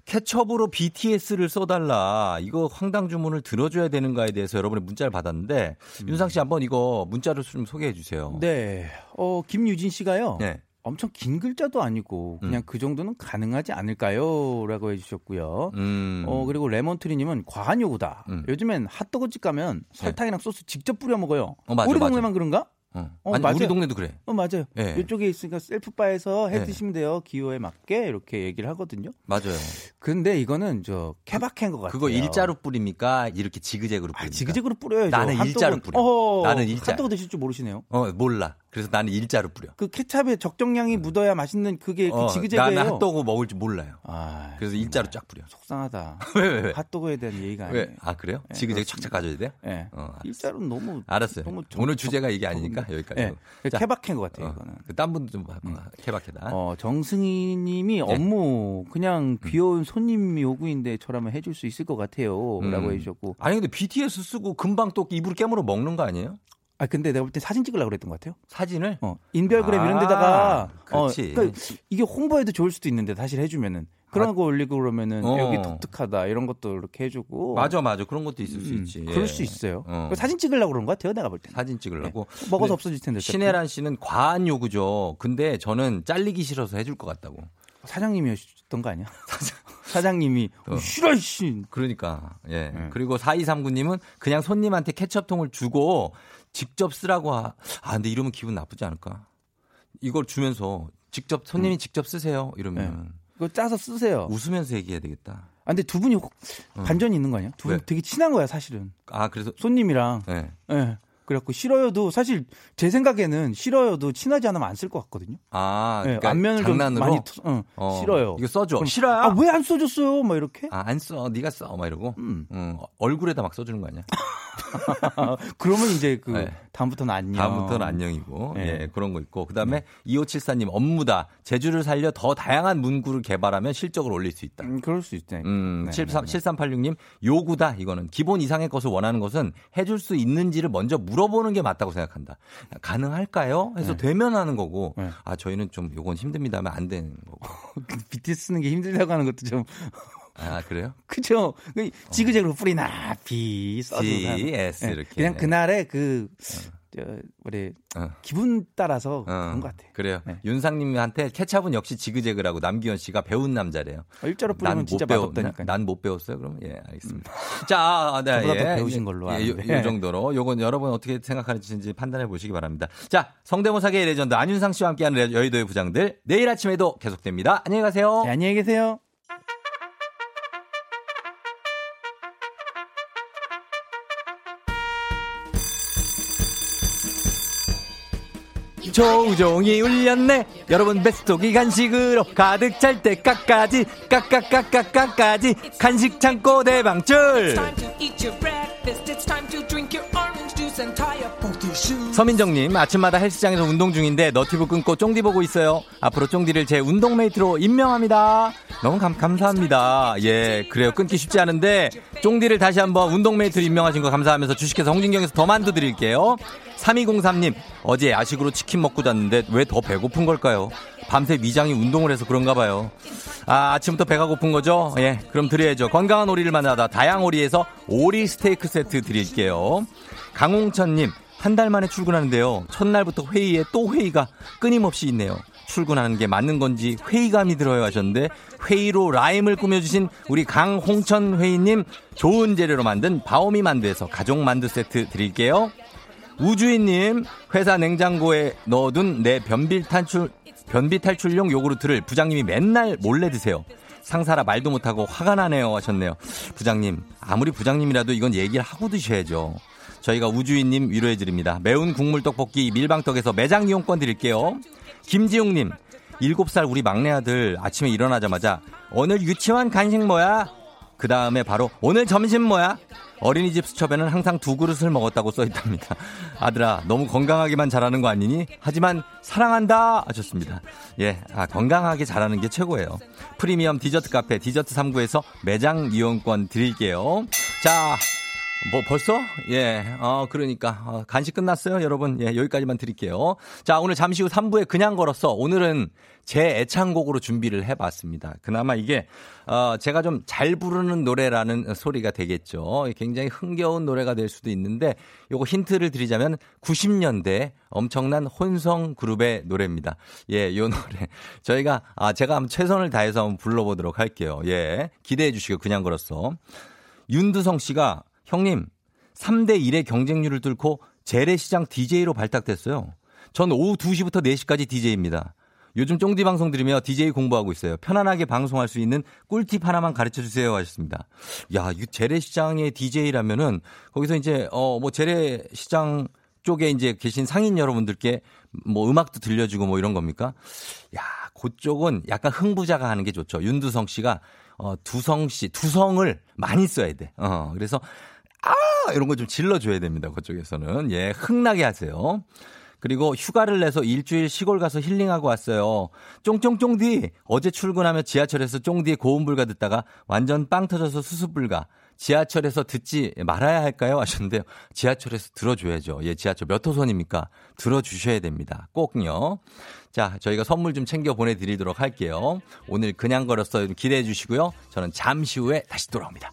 [SPEAKER 1] 케첩으로 BTS를 써달라. 이거 황당 주문을 들어줘야 되는가에 대해서 여러분의 문자를 받았는데, 음. 윤상 씨 한번 이거 문자를 좀 소개해 주세요.
[SPEAKER 6] 네. 어, 김유진 씨가요. 네. 엄청 긴 글자도 아니고 그냥 음. 그 정도는 가능하지 않을까요?라고 해주셨고요. 음. 어 그리고 레몬트리님은 과한 요구다. 음. 요즘엔 핫도그집 가면 네. 설탕이랑 네. 소스 직접 뿌려 먹어요. 어, 맞아, 우리 동네만. 그런가?
[SPEAKER 1] 어. 어, 아니, 맞아요. 우리 동네도 그래.
[SPEAKER 6] 어, 맞아요. 네. 이쪽에 있으니까 셀프바에서 해 네. 드시면 돼요. 기호에 맞게 이렇게 얘기를 하거든요.
[SPEAKER 1] 맞아요.
[SPEAKER 6] 근데 이거는 저 케바케인 것 같아요.
[SPEAKER 1] 그거 일자로 뿌립니까? 이렇게 지그재그로 아, 뿌립니까?
[SPEAKER 6] 아, 지그재그로 뿌려요.
[SPEAKER 1] 나는 일자로 뿌려. 어허, 나는 일자.
[SPEAKER 6] 핫도그 드실 줄 모르시네요.
[SPEAKER 1] 어, 몰라. 그래서 나는 일자로 뿌려.
[SPEAKER 7] 그 케찹에 적정량이 묻어야 맛있는 그게 그 어, 지그재그예요.
[SPEAKER 1] 나는 핫도그 먹을 줄 몰라요. 아, 그래서 일자로 쫙 뿌려.
[SPEAKER 7] 속상하다.
[SPEAKER 1] 왜, 왜, 왜?
[SPEAKER 7] 핫도그에 대한 예의가 아니에요.
[SPEAKER 1] 아 그래요? 네, 지그재그 착착 가져야 돼요?
[SPEAKER 7] 네. 어, 일자로 너무
[SPEAKER 1] 알았어요. 너무 정, 오늘 주제가 이게 아니니까 여기까지.
[SPEAKER 7] 네. 자, 케바케인 것 같아요. 어, 이거는.
[SPEAKER 1] 그딴 분도 좀 음. 케바케다.
[SPEAKER 7] 어, 정승희님이 네. 업무 그냥 음. 귀여운 손님 요구인데 저라면 해줄 수 있을 것 같아요.라고 음. 해주셨고.
[SPEAKER 1] 아니 근데 BTS 쓰고 금방 또 입으로 깨물어 먹는 거 아니에요?
[SPEAKER 7] 아 근데 내가 볼 때 사진 찍으려고 그랬던 것 같아요.
[SPEAKER 1] 사진을?
[SPEAKER 7] 어 인별그램 아, 이런 데다가
[SPEAKER 1] 그렇지.
[SPEAKER 7] 어, 그러니까 이게 홍보에도 좋을 수도 있는데 사실 해 주면은 그런 아, 거 올리고 그러면은 어. 여기 독특하다 이런 것도 이렇게 해 주고
[SPEAKER 1] 맞아 맞아 그런 것도 있을 음, 수 있지.
[SPEAKER 7] 그럴 수 있어요. 어. 사진 찍으려고 그런 것 같아요. 내가 볼 때.
[SPEAKER 1] 사진 찍으려고
[SPEAKER 7] 네. 먹어서 없어질 텐데.
[SPEAKER 1] 신혜란 씨는 과한 요구죠. 근데 저는 잘리기 싫어서 해줄 것 같다고.
[SPEAKER 7] 사장님이었던 거 아니야? 사장 님이 어. 싫어 씨.
[SPEAKER 1] 그러니까 예. 네. 그리고 4239님은 그냥 손님한테 케첩통을 주고 직접 쓰라고 하. 아, 근데 이러면 기분 나쁘지 않을까? 이걸 주면서 직접 손님이 음. 직접 쓰세요. 이러면. 네.
[SPEAKER 7] 그거 짜서 쓰세요.
[SPEAKER 1] 웃으면서 얘기해야 되겠다.
[SPEAKER 7] 아, 근데 두 분이 반전이 어. 있는 거 아니야? 두 분 되게 친한 거야, 사실은.
[SPEAKER 1] 아, 그래서
[SPEAKER 7] 손님이랑. 네. 네. 그래갖고 싫어요도 사실 제 생각에는 싫어요도 친하지 않으면 안 쓸 것 같거든요.
[SPEAKER 1] 아, 네, 그러니까 안면을 장난으로?
[SPEAKER 7] 좀 많이 어, 어, 싫어요.
[SPEAKER 1] 이거 써줘. 싫어요.
[SPEAKER 7] 아, 왜 안 써줬어요? 막 이렇게.
[SPEAKER 1] 아, 안 써. 네가 써. 막 이러고. 음. 음 얼굴에다 막 써주는 거 아니야?
[SPEAKER 7] 그러면 이제 그 네. 다음부터는 안녕.
[SPEAKER 1] 다음부터는 안녕이고. 네. 예, 그런 거 있고. 그다음에 네. 2574님 업무다. 제주를 살려 더 다양한 문구를 개발하면 실적을 올릴 수 있다.
[SPEAKER 7] 음, 그럴 수 있다.
[SPEAKER 1] 음, 네, 73, 7386님 요구다. 이거는 기본 이상의 것을 원하는 것은 해줄 수 있는지를 먼저 물어보는 게 맞다고 생각한다. 가능할까요? 해서 네. 되면 하는 거고. 네. 아 저희는 좀 요건 힘듭니다 하면 안 되는 거고.
[SPEAKER 7] BTS 쓰는 게 힘들다고 하는 것도 좀
[SPEAKER 1] 아, 그래요?
[SPEAKER 7] 그죠. 그 지그재그로 뿌리나, 비, 써주나.
[SPEAKER 1] G, S, 네. 이렇게.
[SPEAKER 7] 그냥 그날의 그, 어. 저, 우리, 어. 기분 따라서 어. 그런 것 같아요.
[SPEAKER 1] 그래요. 네. 윤상님한테 케찹은 역시 지그재그라고 남기현 씨가 배운 남자래요.
[SPEAKER 7] 어, 일자로 뿌리면 진짜 맛없다니까.
[SPEAKER 1] 난못 배웠어요, 그러면? 예, 알겠습니다. 음. 자, 아, 네.
[SPEAKER 7] 예. 배우신 걸로.
[SPEAKER 1] 예, 요, 요, 정도로. 요건 여러분 어떻게 생각하는지 판단해 보시기 바랍니다. 자, 성대모사계의 레전드 안윤상 씨와 함께하는 여의도의 부장들. 내일 아침에도 계속됩니다. 안녕히 가세요.
[SPEAKER 7] 네, 안녕히 계세요.
[SPEAKER 1] 조종이 울렸네. 여러분 뱃속이 간식으로 가득 찰 때까까지 까까까까까까지 간식 창고 대방출 서민정님 아침마다 헬스장에서 운동 중인데 너튜브 끊고 쫑디 보고 있어요 앞으로 쫑디를 제 운동 mate로 임명합니다 너무 감, 감사합니다 예 그래요 끊기 쉽지 않은데 쫑디를 다시 한번 운동 mate로 임명하신 거 감사하면서 주식회사 홍진경에서 더 만두 드릴게요 3203님, 어제 야식으로 치킨 먹고 잤는데 왜 더 배고픈 걸까요? 밤새 위장이 운동을 해서 그런가 봐요. 아, 아침부터 배가 고픈 거죠? 예, 그럼 드려야죠. 건강한 오리를 만나다 다양오리에서 오리 스테이크 세트 드릴게요. 강홍천님, 한 달 만에 출근하는데요. 첫날부터 회의에 또 회의가 끊임없이 있네요. 출근하는 게 맞는 건지 회의감이 들어요 하셨는데 회의로 라임을 꾸며주신 우리 강홍천 회의님 좋은 재료로 만든 바오미 만두에서 가족 만두 세트 드릴게요. 우주인님, 회사 냉장고에 넣어둔 내 변비 탈출, 변비 탈출용 요구르트를 부장님이 맨날 몰래 드세요. 상사라 말도 못하고 화가 나네요 하셨네요. 부장님, 아무리 부장님이라도 이건 얘기를 하고 드셔야죠. 저희가 우주인님 위로해드립니다. 매운 국물 떡볶이 밀방떡에서 매장 이용권 드릴게요. 김지용님, 7살 우리 막내 아들 아침에 일어나자마자 오늘 유치원 간식 뭐야? 그 다음에 바로 오늘 점심 뭐야? 어린이집 수첩에는 항상 두 그릇을 먹었다고 써 있답니다. 아들아, 너무 건강하게만 자라는 거 아니니? 하지만 사랑한다 하셨습니다. 예, 아, 건강하게 자라는 게 최고예요. 프리미엄 디저트 카페 디저트 3구에서 매장 이용권 드릴게요. 자, 뭐 벌써? 예. 어 그러니까 어, 간식 끝났어요, 여러분. 예, 여기까지만 드릴게요. 자, 오늘 잠시 후 3부에 그냥 걸었어. 오늘은 제 애창곡으로 준비를 해 봤습니다. 그나마 이게 어 제가 좀 잘 부르는 노래라는 소리가 되겠죠. 굉장히 흥겨운 노래가 될 수도 있는데 요거 힌트를 드리자면 90년대 엄청난 혼성 그룹의 노래입니다. 예, 요 노래. 저희가 아 제가 한번 최선을 다해서 한번 불러 보도록 할게요. 예. 기대해 주시고 그냥 걸었어. 윤두성 씨가 형님, 3대 1의 경쟁률을 뚫고 재래시장 DJ로 발탁됐어요. 전 오후 2시부터 4시까지 DJ입니다. 요즘 쫑디 방송 들으며 DJ 공부하고 있어요. 편안하게 방송할 수 있는 꿀팁 하나만 가르쳐 주세요 하셨습니다. 야, 이 재래시장의 DJ라면은 거기서 이제 어 뭐 재래시장 그쪽에 이제 계신 상인 여러분들께 뭐 음악도 들려주고 뭐 이런 겁니까? 야, 그쪽은 약간 흥부자가 하는 게 좋죠. 윤두성 씨가 어, 두성 씨, 두성을 많이 써야 돼. 어, 그래서 아! 이런 거 좀 질러줘야 됩니다. 그쪽에서는. 예, 흥나게 하세요. 그리고 휴가를 내서 일주일 시골 가서 힐링하고 왔어요. 쫑쫑쫑디 어제 출근하며 지하철에서 쫑디의 고음불가 듣다가 완전 빵 터져서 수습불가. 지하철에서 듣지 말아야 할까요? 하셨는데요. 지하철에서 들어줘야죠. 예, 지하철 몇 호선입니까? 들어주셔야 됩니다. 꼭요. 자, 저희가 선물 좀 챙겨 보내드리도록 할게요. 오늘 그냥 걸었어 기대해 주시고요. 저는 잠시 후에 다시 돌아옵니다.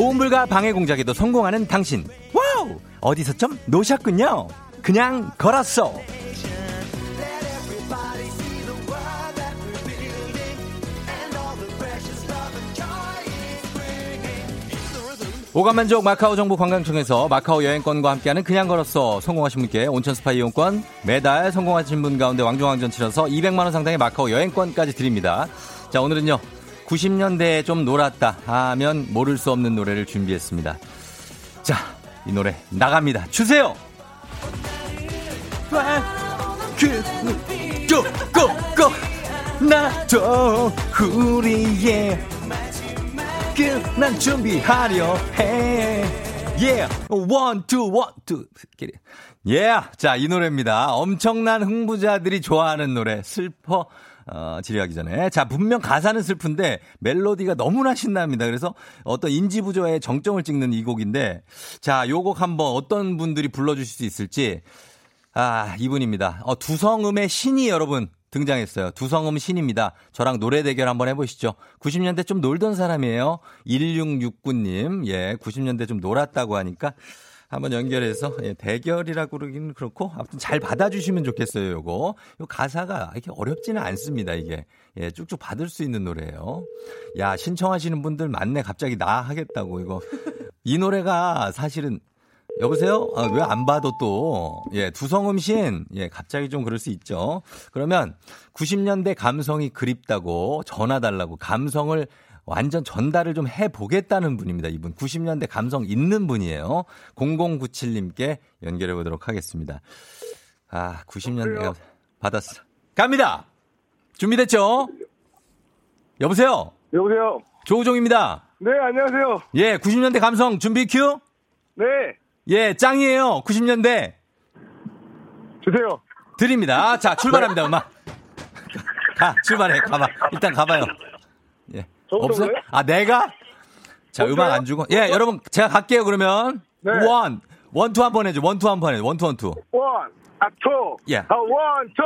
[SPEAKER 1] 고음불가 방해 공작에도 성공하는 당신. Wow! 어디서 좀 노셨군요. 그냥 걸었어. 오감만족 마카오 정부 관광청에서 마카오 여행권과 함께하는 그냥 걸었어 성공하신 분께 온천 스파 이용권 매달 성공하신 분 가운데 왕중왕전 치러서 200만 원 상당의 마카오 여행권까지 드립니다. 자 오늘은요 90년대에 좀 놀았다 하면 모를 수 없는 노래를 준비했습니다. 자, 이 노래 나갑니다. 주세요! 고, 고, 나도 우리의 끝난 준비하려 해. Yeah. One, two, one, two. Yeah. 자, 이 노래입니다. 엄청난 흥부자들이 좋아하는 노래. 슬퍼 어, 지뢰하기 전에. 자, 분명 가사는 슬픈데 멜로디가 너무나 신납니다. 그래서 어떤 인지 부조의 정점을 찍는 이 곡인데 자, 요 곡 한번 어떤 분들이 불러주실 수 있을지 아, 이분입니다. 어, 두성음의 신이 여러분 등장했어요. 두성음 신입니다. 저랑 노래 대결 한번 해보시죠. 90년대 좀 놀던 사람이에요. 1669님. 예, 90년대 좀 놀았다고 하니까 한번 연결해서 예, 대결이라고 그러기는 그렇고 아무튼 잘 받아주시면 좋겠어요. 요거 요 가사가 이렇게 어렵지는 않습니다. 이게 예, 쭉쭉 받을 수 있는 노래예요. 야 신청하시는 분들 많네. 갑자기 나 하겠다고 이거 이 노래가 사실은 여보세요? 아, 왜 안 봐도 또, 예, 두성음신, 예, 갑자기 좀 그럴 수 있죠. 그러면 90년대 감성이 그립다고 전화 달라고 감성을 완전 전달을 좀 해보겠다는 분입니다. 이분 90년대 감성 있는 분이에요. 0097님께 연결해 보도록 하겠습니다. 아, 90년대 받았어. 갑니다. 준비됐죠? 여보세요?
[SPEAKER 8] 여보세요?
[SPEAKER 1] 조우종입니다.
[SPEAKER 8] 네, 안녕하세요.
[SPEAKER 1] 예, 90년대 감성 준비 큐?
[SPEAKER 8] 네.
[SPEAKER 1] 예, 짱이에요. 90년대.
[SPEAKER 8] 주세요.
[SPEAKER 1] 드립니다. 자, 출발합니다, 음악. 가, 출발해. 가봐. 일단 가봐요. 없어요? 아, 내가? 자, 없어요? 음악 안 주고. 예, 여러분, 제가 갈게요, 그러면. 네. 원. One two 한 번 해줘. One two 한 번 해줘. One two, one two.
[SPEAKER 8] One. 아, two.
[SPEAKER 1] 예.
[SPEAKER 8] 아, one, two,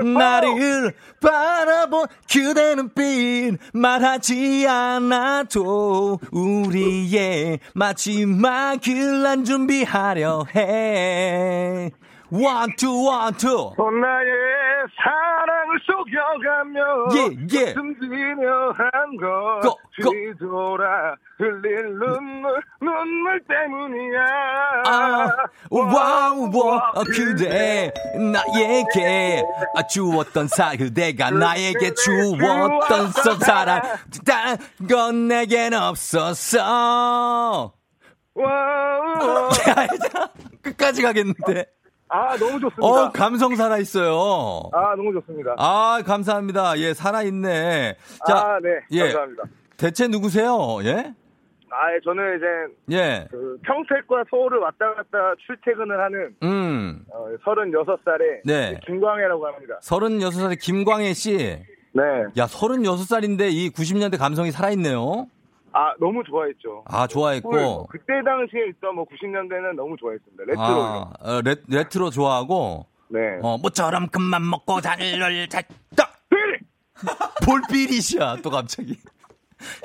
[SPEAKER 8] three, four.
[SPEAKER 1] 나를 바라본 그대 눈빛 말하지 않아도 우리의 마지막을 난 준비하려 해. One two, one two.
[SPEAKER 8] 나의 사랑을 속여가며
[SPEAKER 1] 예, 예.
[SPEAKER 8] 숨기며 한것 뒤돌아 흘릴 눈물 눈물 때문이야.
[SPEAKER 1] 아, wow 와 그대 나에게 주었던 사 그대가 나에게 주었던 사랑 딴건 내겐 없었어.
[SPEAKER 8] Wow
[SPEAKER 1] 끝까지 가겠는데
[SPEAKER 8] 아, 너무 좋습니다.
[SPEAKER 1] 어, 감성 살아있어요.
[SPEAKER 8] 아, 너무 좋습니다.
[SPEAKER 1] 아, 감사합니다. 예, 살아있네. 자,
[SPEAKER 8] 아, 네. 예. 감사합니다.
[SPEAKER 1] 대체 누구세요? 예?
[SPEAKER 8] 아, 예, 저는 이제.
[SPEAKER 1] 예.
[SPEAKER 8] 그 평택과 서울을 왔다 갔다 출퇴근을 하는.
[SPEAKER 1] 음.
[SPEAKER 8] 어, 36살에.
[SPEAKER 1] 네.
[SPEAKER 8] 김광혜라고 합니다.
[SPEAKER 1] 36살의 김광혜 씨.
[SPEAKER 8] 네.
[SPEAKER 1] 야, 36살인데 이 90년대 감성이 살아있네요.
[SPEAKER 8] 아, 너무 좋아했죠.
[SPEAKER 1] 아, 좋아했고. 뭐
[SPEAKER 8] 그때 당시에 있던 뭐 90년대는 너무 좋아했습니다. 레트로. 아,
[SPEAKER 1] 어, 레, 레트로 좋아하고.
[SPEAKER 8] 네.
[SPEAKER 1] 어, 모처럼 금만 먹고 달을 잤다. 볼비릿이야, 또 갑자기.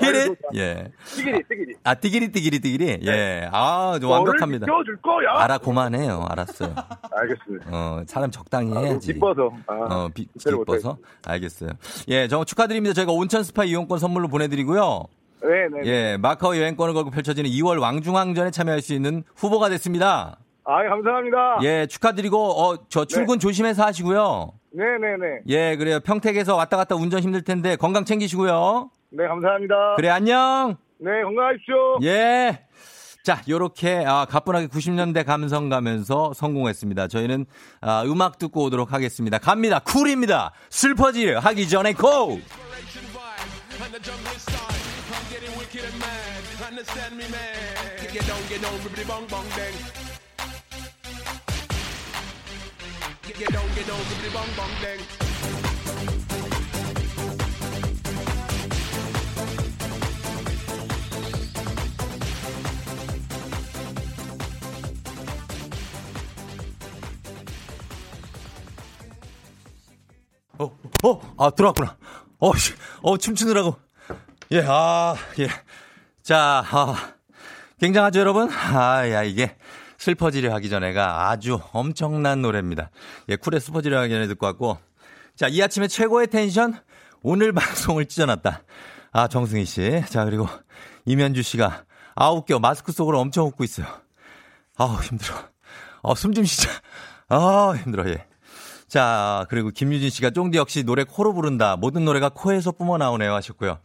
[SPEAKER 1] 히릿? 예.
[SPEAKER 8] 띠기리, 띠기리.
[SPEAKER 1] 아, 띠기리, 띠기리, 띠기리? 네. 예. 아, 완벽합니다.
[SPEAKER 8] 껴줄 거야.
[SPEAKER 1] 알아, 그만해요. 알았어요.
[SPEAKER 8] 알겠습니다.
[SPEAKER 1] 어, 사람 적당히 아, 해야지.
[SPEAKER 8] 기뻐서. 아,
[SPEAKER 1] 어, 비, 기뻐서? 알겠어요. 예, 저 축하드립니다. 저희가 온천 스파 이용권 선물로 보내드리고요.
[SPEAKER 8] 네 네.
[SPEAKER 1] 예, 마카오 여행권을 걸고 펼쳐지는 2월 왕중왕전에 참여할 수 있는 후보가 됐습니다.
[SPEAKER 8] 아, 감사합니다.
[SPEAKER 1] 예, 축하드리고, 어, 저 출근 네. 조심해서 하시고요.
[SPEAKER 8] 네 네 네.
[SPEAKER 1] 예, 그래요. 평택에서 왔다 갔다 운전 힘들 텐데 건강 챙기시고요.
[SPEAKER 8] 네, 감사합니다.
[SPEAKER 1] 그래, 안녕.
[SPEAKER 8] 네, 건강하십시오.
[SPEAKER 1] 예. 자, 요렇게 아, 가뿐하게 90년대 감성 가면서 성공했습니다. 저희는 아, 음악 듣고 오도록 하겠습니다. 갑니다. 쿨입니다. 슬퍼지려 하기 전에 고! 어, 어, 아, 들어왔구나. 어, 씨, 어, 춤추느라고. 예, 아, 예. 자, 아, 굉장하죠, 여러분? 아, 야, 이게 슬퍼지려 하기 전에가 아주 엄청난 노래입니다. 예, 쿨의 슬퍼지려 하기 전에 듣고 왔고. 자, 이 아침에 최고의 텐션, 오늘 방송을 찢어놨다. 아, 정승희 씨. 자, 그리고 이면주 씨가 아홉 개 마스크 속으로 엄청 웃고 있어요. 아우, 힘들어. 어, 숨좀 쉬자. 아, 힘들어, 예. 자, 그리고 김유진 씨가 쫑디 역시 노래 코로 부른다. 모든 노래가 코에서 뿜어 나오네요 하셨고요.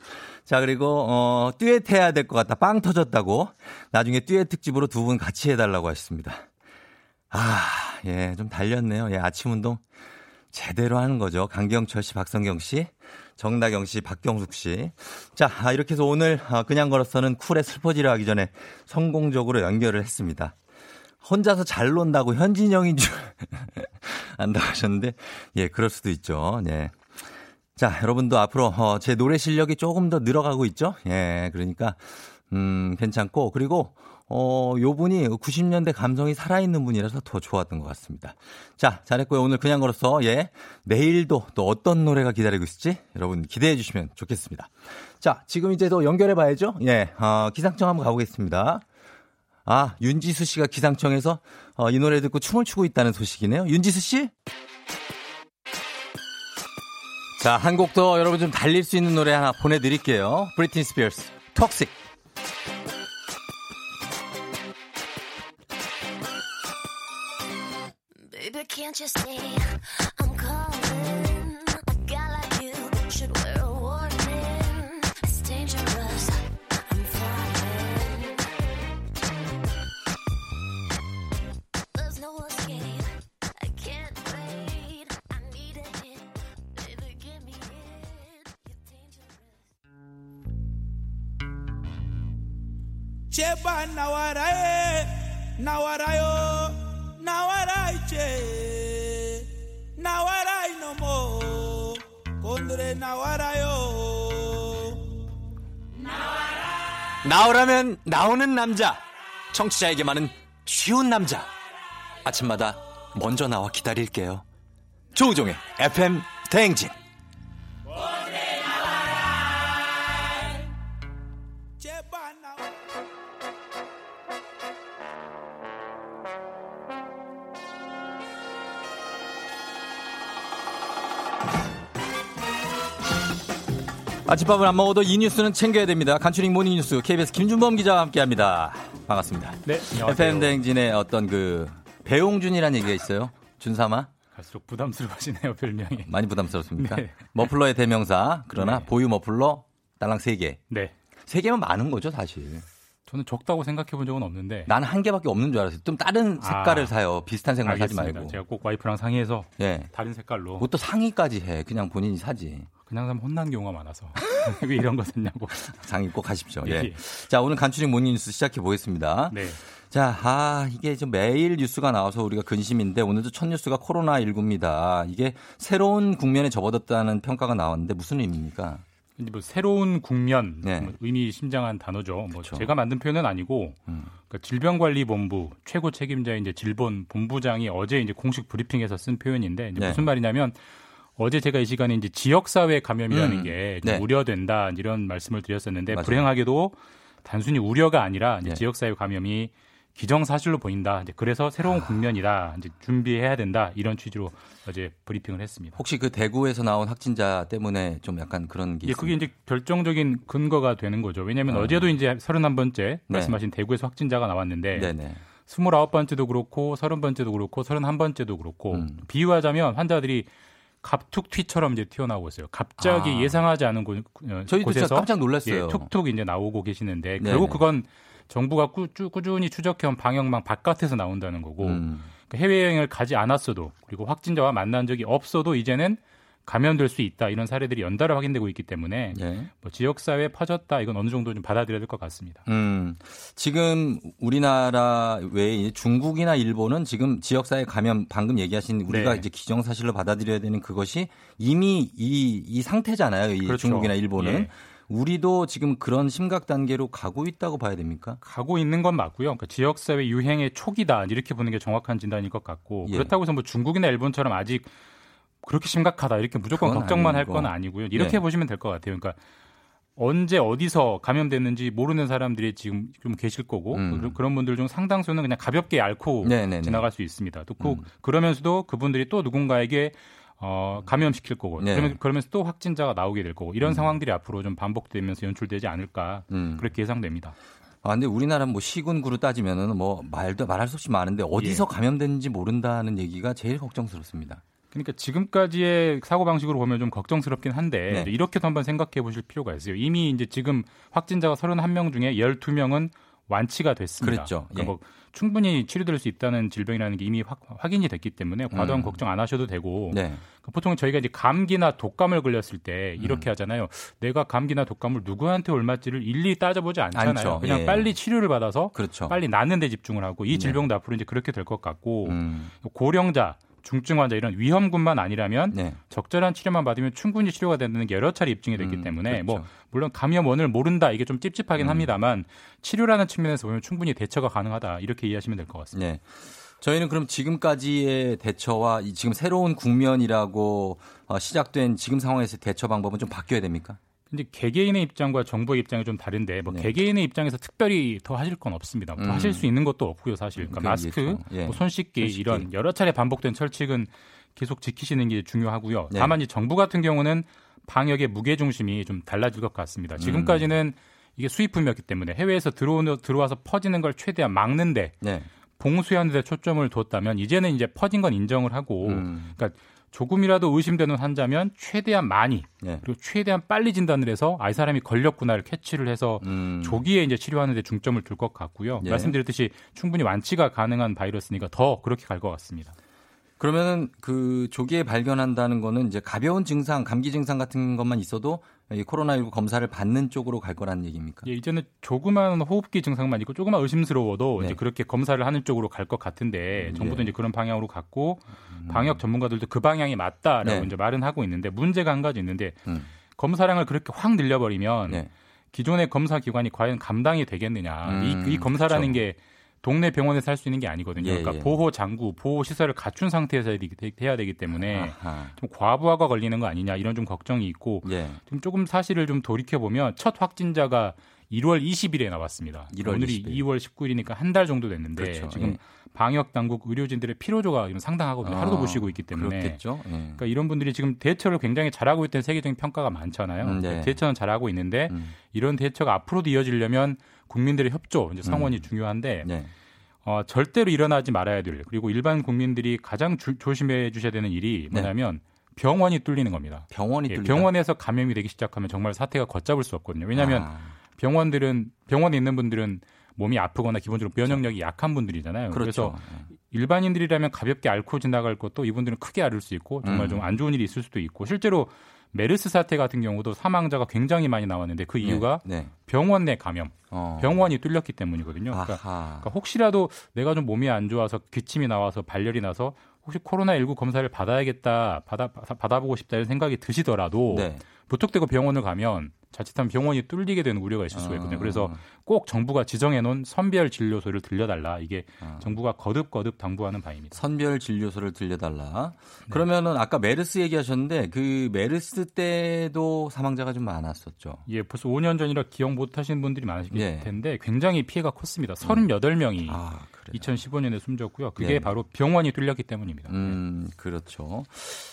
[SPEAKER 1] 자, 그리고, 어, 듀엣 해야 될 것 같다. 빵 터졌다고. 나중에 듀엣 특집으로 두 분 같이 해달라고 하셨습니다. 아, 예, 좀 달렸네요. 예, 아침 운동 제대로 하는 거죠. 강경철 씨, 박성경 씨, 정나경 씨, 박경숙 씨. 자, 아, 이렇게 해서 오늘 아, 그냥 걸어서는 쿨에 슬퍼지려 하기 전에 성공적으로 연결을 했습니다. 혼자서 잘 논다고 현진영인 줄 안다고 하셨는데, 예, 그럴 수도 있죠. 예. 자, 여러분도 앞으로, 어, 제 노래 실력이 조금 더 늘어가고 있죠? 예, 그러니까, 음, 괜찮고, 그리고, 어, 요 분이 90년대 감성이 살아있는 분이라서 더 좋았던 것 같습니다. 자, 잘했고요. 오늘 그냥 걸어서, 예, 내일도 또 어떤 노래가 기다리고 있을지 여러분 기대해 주시면 좋겠습니다. 자, 지금 이제 또 연결해 봐야죠. 예, 어, 기상청 한번 가보겠습니다. 아, 윤지수 씨가 기상청에서 어, 이 노래 듣고 춤을 추고 있다는 소식이네요. 윤지수 씨? 자, 한 곡 더 여러분 좀 달릴 수 있는 노래 하나 보내드릴게요. 브리틴 스피어스, 톡식. 남자. 청취자에게만은 쉬운 남자. 아침마다 먼저 나와 기다릴게요. 조우종의 FM 대행진 아침밥을 안 먹어도 이 뉴스는 챙겨야 됩니다. 간추린 morning 뉴스 KBS 김준범 기자와 함께합니다. 반갑습니다.
[SPEAKER 9] 네, 안녕하세요.
[SPEAKER 1] FM 대행진의 어떤 그 배용준이라는 얘기가 있어요. 준사마.
[SPEAKER 9] 갈수록 부담스러워지네요 별명이.
[SPEAKER 1] 많이 부담스럽습니까? 네. 머플러의 대명사 그러나
[SPEAKER 9] 네.
[SPEAKER 1] 보유 머플러 딸랑 3개.
[SPEAKER 9] 네.
[SPEAKER 1] 3개면 많은 거죠 사실.
[SPEAKER 9] 저는 적다고 생각해 본 적은 없는데.
[SPEAKER 1] 나는 한 개밖에 없는 줄 알았어요. 좀 다른 색깔을 아, 사요. 비슷한 색깔 사지 말고.
[SPEAKER 9] 제가 꼭 와이프랑 상의해서
[SPEAKER 1] 예.
[SPEAKER 9] 다른 색깔로.
[SPEAKER 1] 뭐 또 상의까지 해. 그냥 본인이 사지.
[SPEAKER 9] 그냥 사면 혼난 경우가 많아서. 왜 이런 거 썼냐고.
[SPEAKER 1] 장님 꼭 하십시오. 예. 예. 자, 오늘 간추린 morning 뉴스 시작해 보겠습니다. 네. 자, 아, 이게 좀 매일 뉴스가 나와서 우리가 근심인데 오늘도 첫 뉴스가 코로나19입니다. 이게 새로운 국면에 접어들었다는 평가가 나왔는데 무슨 의미입니까?
[SPEAKER 9] 이제 뭐 새로운 국면 네. 뭐 의미심장한 단어죠. 뭐. 제가 만든 표현은 아니고 음. 그러니까 질병관리본부 최고 책임자 이제 질본 본부장이 어제 이제 공식 브리핑에서 쓴 표현인데 이제 네. 무슨 말이냐면 어제 제가 이 시간에 이제 지역사회 감염이라는 음. 게 네. 우려된다 이런 말씀을 드렸었는데 맞아요. 불행하게도 단순히 우려가 아니라 네. 지역사회 감염이 기정사실로 보인다. 이제 그래서 새로운 아. 국면이다. 이제 준비해야 된다. 이런 취지로 어제 브리핑을 했습니다.
[SPEAKER 1] 혹시 그 대구에서 나온 확진자 때문에 좀 약간 그런 게
[SPEAKER 9] 예, 그게 이제 결정적인 근거가 되는 거죠. 왜냐하면 어. 제도 이제 31번째 네. 말씀하신 대구에서 확진자가 나왔는데 네네. 29번째도 그렇고 30번째도 그렇고 31번째도 그렇고 음. 비유하자면 환자들이 갑툭튀처럼 이제 튀어나오고 있어요. 갑자기 아. 예상하지 않은 곳, 어,
[SPEAKER 1] 저희도
[SPEAKER 9] 곳에서
[SPEAKER 1] 깜짝 놀랐어요.
[SPEAKER 9] 예, 툭툭 이제 나오고 계시는데 네네. 결국 그건 정부가 꾸, 꾸준히 추적해온 방역망 바깥에서 나온다는 거고 음. 그러니까 해외여행을 가지 않았어도 그리고 확진자와 만난 적이 없어도 이제는 감염될 수 있다 이런 사례들이 연달아 확인되고 있기 때문에 네. 뭐 지역 사회에 퍼졌다 이건 어느 정도 좀 받아들여야 될 것 같습니다. 음,
[SPEAKER 1] 지금 우리나라 외에 중국이나 일본은 지금 지역 사회 감염 방금 얘기하신 우리가 네. 이제 기정사실로 받아들여야 되는 그것이 이미 이, 이 상태잖아요. 이 그렇죠. 중국이나 일본은. 예. 우리도 지금 그런 심각 단계로 가고 있다고 봐야 됩니까?
[SPEAKER 9] 가고 있는 건 맞고요. 그러니까 지역사회 유행의 초기다 이렇게 보는 게 정확한 진단일 것 같고 예. 그렇다고 해서 뭐 중국이나 일본처럼 아직 그렇게 심각하다 이렇게 무조건 걱정만 할 건 아니고요. 이렇게 예. 보시면 될 것 같아요. 그러니까 언제 어디서 감염됐는지 모르는 사람들이 지금 좀 계실 거고 음. 그런 분들 중 상당수는 그냥 가볍게 앓고 네네네. 지나갈 수 있습니다. 또 그, 음. 그러면서도 그분들이 또 누군가에게 어, 감염시킬 거고 네. 그러면 그러면서 또 확진자가 나오게 될 거고 이런 음. 상황들이 앞으로 좀 반복되면서 연출되지 않을까 음. 그렇게 예상됩니다.
[SPEAKER 1] 아, 근데 우리나라 뭐 시군구로 따지면은 뭐 말도 말할 수 없이 많은데 어디서 예. 감염됐는지 모른다는 얘기가 제일 걱정스럽습니다.
[SPEAKER 9] 그러니까 지금까지의 사고 방식으로 보면 좀 걱정스럽긴 한데 네. 이렇게도 한번 생각해 보실 필요가 있어요. 이미 이제 지금 확진자가 31명 중에 12명은 완치가 됐습니다.
[SPEAKER 1] 그렇죠.
[SPEAKER 9] 그러니까 예. 뭐 충분히 치료될 수 있다는 질병이라는 게 이미 확, 확인이 됐기 때문에 과도한 음. 걱정 안 하셔도 되고 네. 그 보통 저희가 이제 감기나 독감을 걸렸을 때 이렇게 음. 하잖아요. 내가 감기나 독감을 누구한테 옮았지를 일일이 따져보지 않잖아요. 않죠. 그냥 예. 빨리 치료를 받아서 그렇죠. 빨리 낫는 데 집중을 하고 이 네. 질병도 네. 앞으로 이제 그렇게 될 것 같고 음. 고령자 중증 환자 이런 위험군만 아니라면 네. 적절한 치료만 받으면 충분히 치료가 된다는 게 여러 차례 입증이 됐기 음, 때문에 뭐 그렇죠. 뭐 물론 감염 원을 모른다 이게 좀 찝찝하긴 음. 합니다만 치료라는 측면에서 보면 충분히 대처가 가능하다 이렇게 이해하시면 될 것 같습니다. 네.
[SPEAKER 1] 저희는 그럼 지금까지의 대처와 지금 새로운 국면이라고 어, 시작된 지금 상황에서 대처 방법은 좀 바뀌어야 됩니까?
[SPEAKER 9] 근데 개개인의 입장과 정부의 입장이 좀 다른데 뭐 네. 개개인의 입장에서 특별히 더 하실 건 없습니다. 음. 하실 수 있는 것도 없고요, 사실. 그러니까 마스크, 예. 뭐 손, 씻기, 손 이런 여러 차례 반복된 철칙은 계속 지키시는 게 중요하고요. 네. 다만 이 정부 같은 경우는 방역의 무게 중심이 좀 달라질 것 같습니다. 지금까지는 이게 수입품이었기 때문에 해외에서 들어오는 들어와서 퍼지는 걸 최대한 막는데 네. 봉수하는 데 초점을 뒀다면 이제는 이제 퍼진 건 인정을 하고 음. 그러니까 조금이라도 의심되는 환자면 최대한 많이 네. 그리고 최대한 빨리 진단을 해서 아 이 사람이 걸렸구나를 캐치를 해서 음. 조기에 이제 치료하는 데 중점을 둘 것 같고요. 네. 말씀드렸듯이 충분히 완치가 가능한 바이러스니까 더 그렇게 갈 것 같습니다.
[SPEAKER 1] 그러면은 그 조기에 발견한다는 거는 이제 가벼운 증상, 감기 증상 같은 것만 있어도 이 코로나19 검사를 받는 쪽으로 갈 거라는 얘기입니까?
[SPEAKER 9] 예, 이제는 조그만 호흡기 증상만 있고 조금만 의심스러워도 네. 이제 그렇게 검사를 하는 쪽으로 갈 것 같은데 음, 정부도 네. 이제 그런 방향으로 갔고 음. 방역 전문가들도 그 방향이 맞다라고 네. 이제 말은 하고 있는데 문제가 한 가지 있는데 음. 검사량을 그렇게 확 늘려버리면 네. 기존의 검사 기관이 과연 감당이 되겠느냐 이, 이 음, 검사라는 그렇죠. 게 동네 병원에서 할 수 있는 게 아니거든요. 예, 그러니까 예. 보호 장구, 보호 시설을 갖춘 상태에서 해야 되기 때문에 아하. 좀 과부하가 걸리는 거 아니냐 이런 좀 걱정이 있고 예. 좀 조금 사실을 좀 돌이켜 보면 첫 확진자가 1월 20일에 나왔습니다. 1월 오늘이 20일. 2월 19일이니까 한 달 정도 됐는데 그렇죠. 지금 예. 방역 당국 의료진들의 피로조가 상당하거든요. 아, 하루도 못 쉬고 있기 때문에.
[SPEAKER 1] 그렇겠죠. 예.
[SPEAKER 9] 그러니까 이런 분들이 지금 대처를 굉장히 잘하고 있다는 세계적인 평가가 많잖아요. 음, 네. 대처는 잘하고 있는데 음. 이런 대처가 앞으로도 이어지려면 국민들의 협조, 이제 상원이 음. 중요한데 네. 어, 절대로 일어나지 말아야 될 그리고 일반 국민들이 가장 주, 조심해 주셔야 되는 일이 네. 뭐냐면 네. 병원이 뚫리는 겁니다.
[SPEAKER 1] 병원이
[SPEAKER 9] 예, 병원에서 감염이 되기 시작하면 정말 사태가 걷잡을 수 없거든요. 왜냐하면 아. 병원들은 병원에 있는 분들은 몸이 아프거나 기본적으로 면역력이 약한 분들이잖아요. 그렇죠. 그래서 네. 일반인들이라면 가볍게 앓고 지나갈 것도 이분들은 크게 앓을 수 있고 정말 음. 좀안 좋은 일이 있을 수도 있고 실제로 메르스 사태 같은 경우도 사망자가 굉장히 많이 나왔는데 그 네, 이유가 네, 네. 병원 내 감염, 어. 병원이 뚫렸기 때문이거든요. 그러니까, 그러니까, 혹시라도 내가 좀 몸이 안 좋아서 기침이 나와서 발열이 나서 혹시 코로나19 검사를 받아야겠다, 받아, 받아보고 싶다 이런 생각이 드시더라도 네. 무턱대고 병원을 가면 자칫하면 병원이 뚫리게 되는 우려가 있을 수가 있거든요. 그래서 아. 꼭 정부가 지정해 놓은 선별 진료소를 들려달라. 이게 아. 정부가 거듭거듭 당부하는 바입니다.
[SPEAKER 1] 선별 진료소를 들려달라. 네. 그러면은 아까 메르스 얘기하셨는데 그 메르스 때도 사망자가 좀 많았었죠.
[SPEAKER 9] 예, 벌써 5년 전이라 기억 못 하시는 분들이 많으실 예. 텐데 굉장히 피해가 컸습니다. 38명이 아, 2015년에 숨졌고요. 그게 네. 바로 병원이 뚫렸기 때문입니다.
[SPEAKER 1] 음, 그렇죠.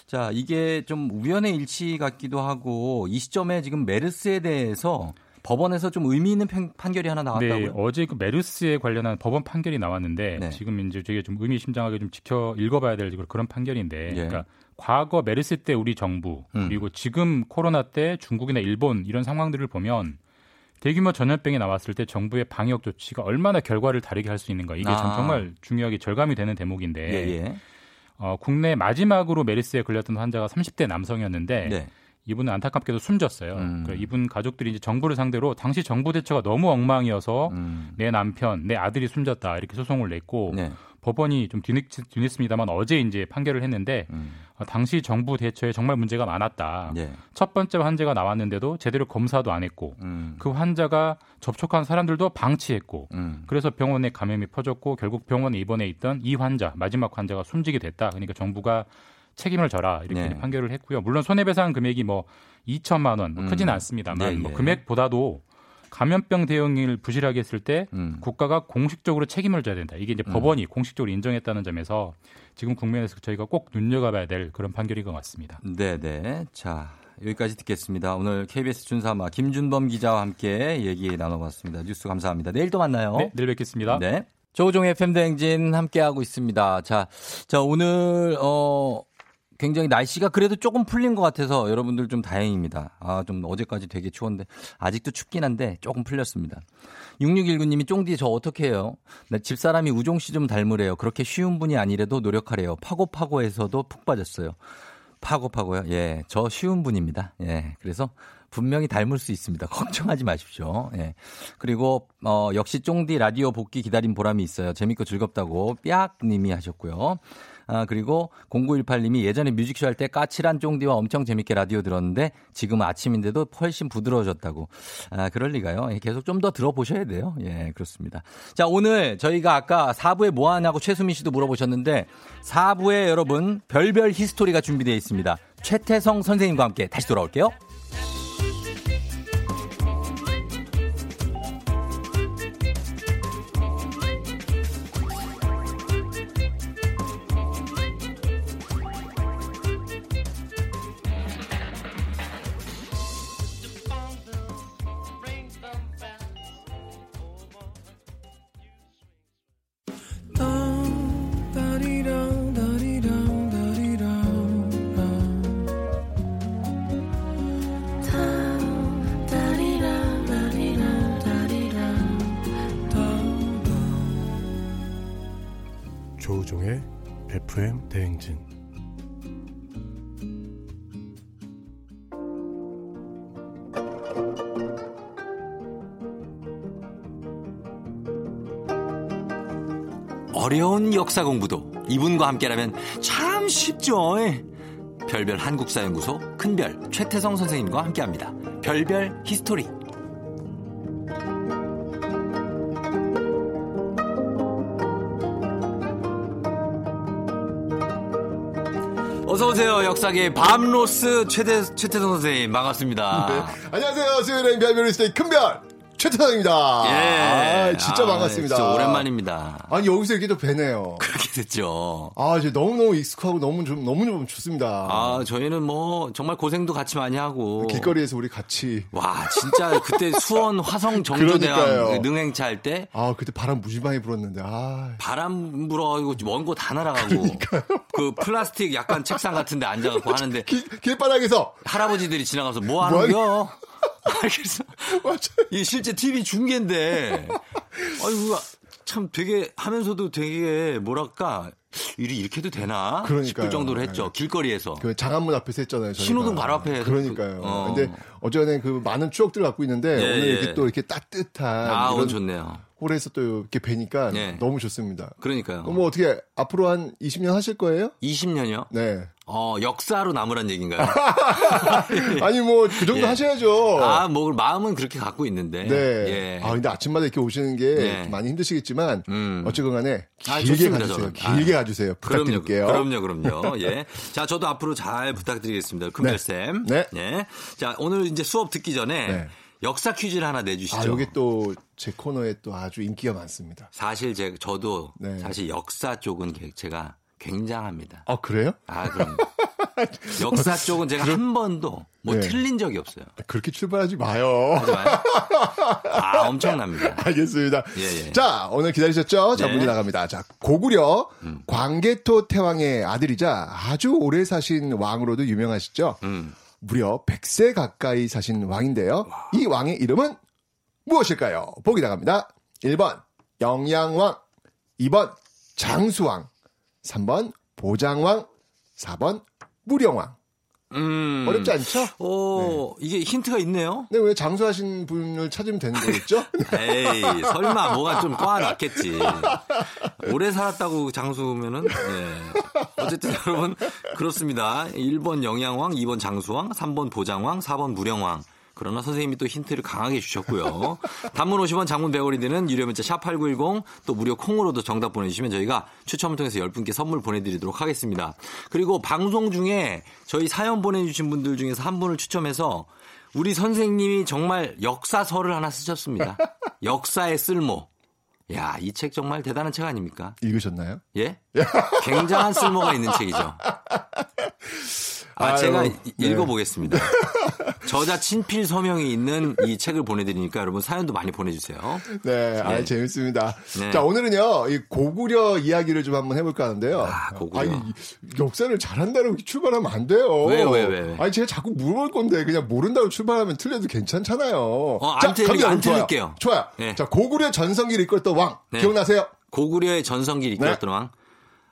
[SPEAKER 1] 자, 이게 좀 우연의 일치 같기도 하고 이 시점에 지금 메르스에 대해서 법원에서 좀 의미 있는 판결이 하나 나왔다고요?
[SPEAKER 9] 네, 어제 그 메르스에 관련한 법원 판결이 나왔는데 네. 지금 이제 되게 좀 의미심장하게 좀 지켜 읽어봐야 될 그런 판결인데, 예. 그러니까 과거 메르스 때 우리 정부 음. 그리고 지금 코로나 때 중국이나 일본 이런 상황들을 보면 대규모 전염병이 나왔을 때 정부의 방역 조치가 얼마나 결과를 다르게 할 수 있는가 이게 아. 정말 중요하게 절감이 되는 대목인데 예, 예. 어, 국내 마지막으로 메르스에 걸렸던 환자가 30대 남성이었는데 네. 이분은 안타깝게도 숨졌어요. 음. 그러니까 이분 가족들이 이제 정부를 상대로 당시 정부 대처가 너무 엉망이어서 음. 내 남편, 내 아들이 숨졌다 이렇게 소송을 냈고 네. 법원이 좀 뒤늦, 뒤늦습니다만 어제 이제 판결을 했는데 음. 어, 당시 정부 대처에 정말 문제가 많았다. 네. 첫 번째 환자가 나왔는데도 제대로 검사도 안 했고 음. 그 환자가 접촉한 사람들도 방치했고 음. 그래서 병원에 감염이 퍼졌고 결국 병원에 입원해 있던 이 환자 마지막 환자가 숨지게 됐다. 그러니까 정부가 책임을 져라 이렇게 네. 판결을 했고요. 물론 손해배상 금액이 뭐 2천만 원 뭐 크지는 음. 않습니다만 네, 뭐 예. 금액보다도 감염병 대응을 부실하게 했을 때 음. 국가가 공식적으로 책임을 져야 된다. 이게 이제 음. 법원이 공식적으로 인정했다는 점에서 지금 국면에서 저희가 꼭 눈여겨봐야 될 그런 판결인 것 같습니다.
[SPEAKER 1] 네, 네. 자, 여기까지 듣겠습니다. 오늘 KBS 준사마 김준범 기자와 함께 얘기 나눠봤습니다. 뉴스 감사합니다. 내일 또 만나요.
[SPEAKER 9] 네, 내일 뵙겠습니다.
[SPEAKER 1] 네. 조종의 팬댕진 함께하고 있습니다. 자, 자, 오늘, 어, 굉장히 날씨가 그래도 조금 풀린 것 같아서 여러분들 좀 다행입니다. 아, 좀 어제까지 되게 추웠는데 아직도 춥긴 한데 조금 풀렸습니다. 6619님이 쫑디 저 어떻게 해요? 나 집사람이 우종 씨 좀 닮으래요. 그렇게 쉬운 분이 아니래도 노력하래요. 파고파고에서도 푹 빠졌어요. 파고파고요? 예, 저 쉬운 분입니다. 예, 그래서 분명히 닮을 수 있습니다. 걱정하지 마십시오. 예. 그리고 어 역시 쫑디 라디오 복귀 기다린 보람이 있어요. 재밌고 즐겁다고 삐약 님이 하셨고요. 아, 그리고 0918님이 예전에 뮤직쇼 할 때 까칠한 쫑디와 엄청 재밌게 라디오 들었는데 지금 아침인데도 훨씬 부드러워졌다고. 아, 그럴 리가요. 예, 계속 좀 더 들어보셔야 돼요. 예, 그렇습니다. 자, 오늘 저희가 아까 4부에 뭐 하냐고 최수민 씨도 물어보셨는데 4부에 여러분 별별 히스토리가 준비되어 있습니다. 최태성 선생님과 함께 다시 돌아올게요. 역사 공부도 이분과 함께라면 참 쉽죠. 별별 한국사연구소 큰별 최태성 선생님과 함께합니다. 별별 history. 어서 오세요. 역사계 밤로스 최태 최태성 선생님 반갑습니다. 네.
[SPEAKER 10] 안녕하세요. 수요일엔 별별 history 큰별 최태상입니다. 예. 아, 진짜 아, 반갑습니다.
[SPEAKER 1] 진짜 오랜만입니다.
[SPEAKER 10] 아니, 여기서 이렇게 또 뵈네요.
[SPEAKER 1] 그렇게 됐죠.
[SPEAKER 10] 아, 이제 너무너무 익숙하고 너무 좀, 너무너무 좋습니다.
[SPEAKER 1] 아, 저희는 뭐, 정말 고생도 같이 많이 하고.
[SPEAKER 10] 길거리에서 우리 같이.
[SPEAKER 1] 와, 진짜 그때 수원 화성 정조대왕 그 능행차 할 때.
[SPEAKER 10] 아, 그때 바람 무지 많이 불었는데, 아.
[SPEAKER 1] 바람 불어가지고 먼곳다 날아가고. 그러니까요. 그 플라스틱 약간 책상 같은데 앉아갖고 하는데.
[SPEAKER 10] 길, 길바닥에서.
[SPEAKER 1] 할아버지들이 지나가서 뭐 하는 거야? 그래서 이 실제 TV 중계인데 아이고 참 되게 하면서도 되게 뭐랄까 일이 이렇게 해도 되나? 그러니까 싶을 정도로 했죠. 네. 길거리에서.
[SPEAKER 10] 그 장안문 앞에서 했잖아요. 저희가.
[SPEAKER 1] 신호등 바로 앞에.
[SPEAKER 10] 그러니까요. 그, 어. 근데 어제는 그 많은 추억들을 갖고 있는데 예, 오늘 이렇게 예. 또 이렇게 따뜻한
[SPEAKER 1] 아, 이런 좋네요.
[SPEAKER 10] 홀에서 또 이렇게 뵈니까
[SPEAKER 1] 네.
[SPEAKER 10] 너무 좋습니다.
[SPEAKER 1] 그러니까요.
[SPEAKER 10] 뭐 어떻게 앞으로 한 20년 하실 거예요?
[SPEAKER 1] 20년이요?
[SPEAKER 10] 네.
[SPEAKER 1] 어, 역사로 남으란 얘기인가요?
[SPEAKER 10] 아니, 뭐, 그 정도 예. 하셔야죠.
[SPEAKER 1] 아, 뭐, 마음은 그렇게 갖고 있는데.
[SPEAKER 10] 네. 예. 아, 근데 아침마다 이렇게 오시는 게 예. 많이 힘드시겠지만, 음. 어쨌건 간에 아, 길게 아, 가주세요. 길게 아, 가주세요. 부탁드릴게요.
[SPEAKER 1] 그럼요, 그럼요. 그럼요. 예. 자, 저도 앞으로 잘 부탁드리겠습니다. 금별쌤.
[SPEAKER 10] 네.
[SPEAKER 1] 네. 예. 자, 오늘 이제 수업 듣기 전에 네. 역사 퀴즈를 하나 내주시죠. 아,
[SPEAKER 10] 여기 또 제 코너에 또 아주 인기가 많습니다.
[SPEAKER 1] 사실 제 저도 네. 사실 역사 쪽은 제가 굉장합니다.
[SPEAKER 10] 아 그래요?
[SPEAKER 1] 아 그럼 역사 쪽은 제가 그럼, 한 번도 뭐 네. 틀린 적이 없어요.
[SPEAKER 10] 그렇게 출발하지 마요.
[SPEAKER 1] 하지 마요. 아 엄청납니다.
[SPEAKER 10] 알겠습니다. 예, 예. 자 오늘 기다리셨죠? 자 네. 문이 나갑니다. 자 고구려 음. 광개토 태왕의 아들이자 아주 오래 사신 왕으로도 유명하시죠. 음. 무려 100세 가까이 사신 왕인데요. 와. 이 왕의 이름은 무엇일까요? 보기 나갑니다. 1번 영양왕, 2번 장수왕, 3번 보장왕, 4번 무령왕. 음. 어렵지 않죠?
[SPEAKER 1] 오, 네. 이게 힌트가 있네요.
[SPEAKER 10] 네, 왜 장수하신 분을 찾으면 되는 거겠죠?
[SPEAKER 1] 에이, 설마 뭐가 좀 꽈놨겠지. 오래 살았다고 장수면은, 네. 어쨌든 여러분, 그렇습니다. 1번 영양왕, 2번 장수왕, 3번 보장왕, 4번 무령왕. 그러나 선생님이 또 힌트를 강하게 주셨고요. 단문 50원 장문 100원이 되는 유료 문자 샵 8910 또 무료 콩으로도 정답 보내주시면 저희가 추첨을 통해서 10분께 선물 보내드리도록 하겠습니다. 그리고 방송 중에 저희 사연 보내주신 분들 중에서 한 분을 추첨해서 우리 선생님이 정말 역사서를 하나 쓰셨습니다. 역사의 쓸모. 야, 이 책 정말 대단한 책 아닙니까?
[SPEAKER 10] 읽으셨나요?
[SPEAKER 1] 예? 굉장한 쓸모가 있는 책이죠. 아, 제가 네. 읽어보겠습니다. 저자 친필 서명이 있는 이 책을 보내드리니까 여러분 사연도 많이 보내주세요.
[SPEAKER 10] 네, 아, 네. 재밌습니다. 네. 자, 오늘은요, 이 고구려 이야기를 좀 한번 해볼까 하는데요.
[SPEAKER 1] 아, 고구려. 아니,
[SPEAKER 10] 역사를 잘한다고 출발하면 안 돼요.
[SPEAKER 1] 왜, 왜, 왜?
[SPEAKER 10] 아니, 제가 자꾸 물어볼 건데, 그냥 모른다고 출발하면 틀려도 괜찮잖아요.
[SPEAKER 1] 어, 자, 안, 틀리, 안 틀릴게요.
[SPEAKER 10] 좋아요. 네. 자, 고구려 전성기를 이끌었던 왕. 네. 기억나세요?
[SPEAKER 1] 고구려의 전성기를 이끌었던 네. 왕.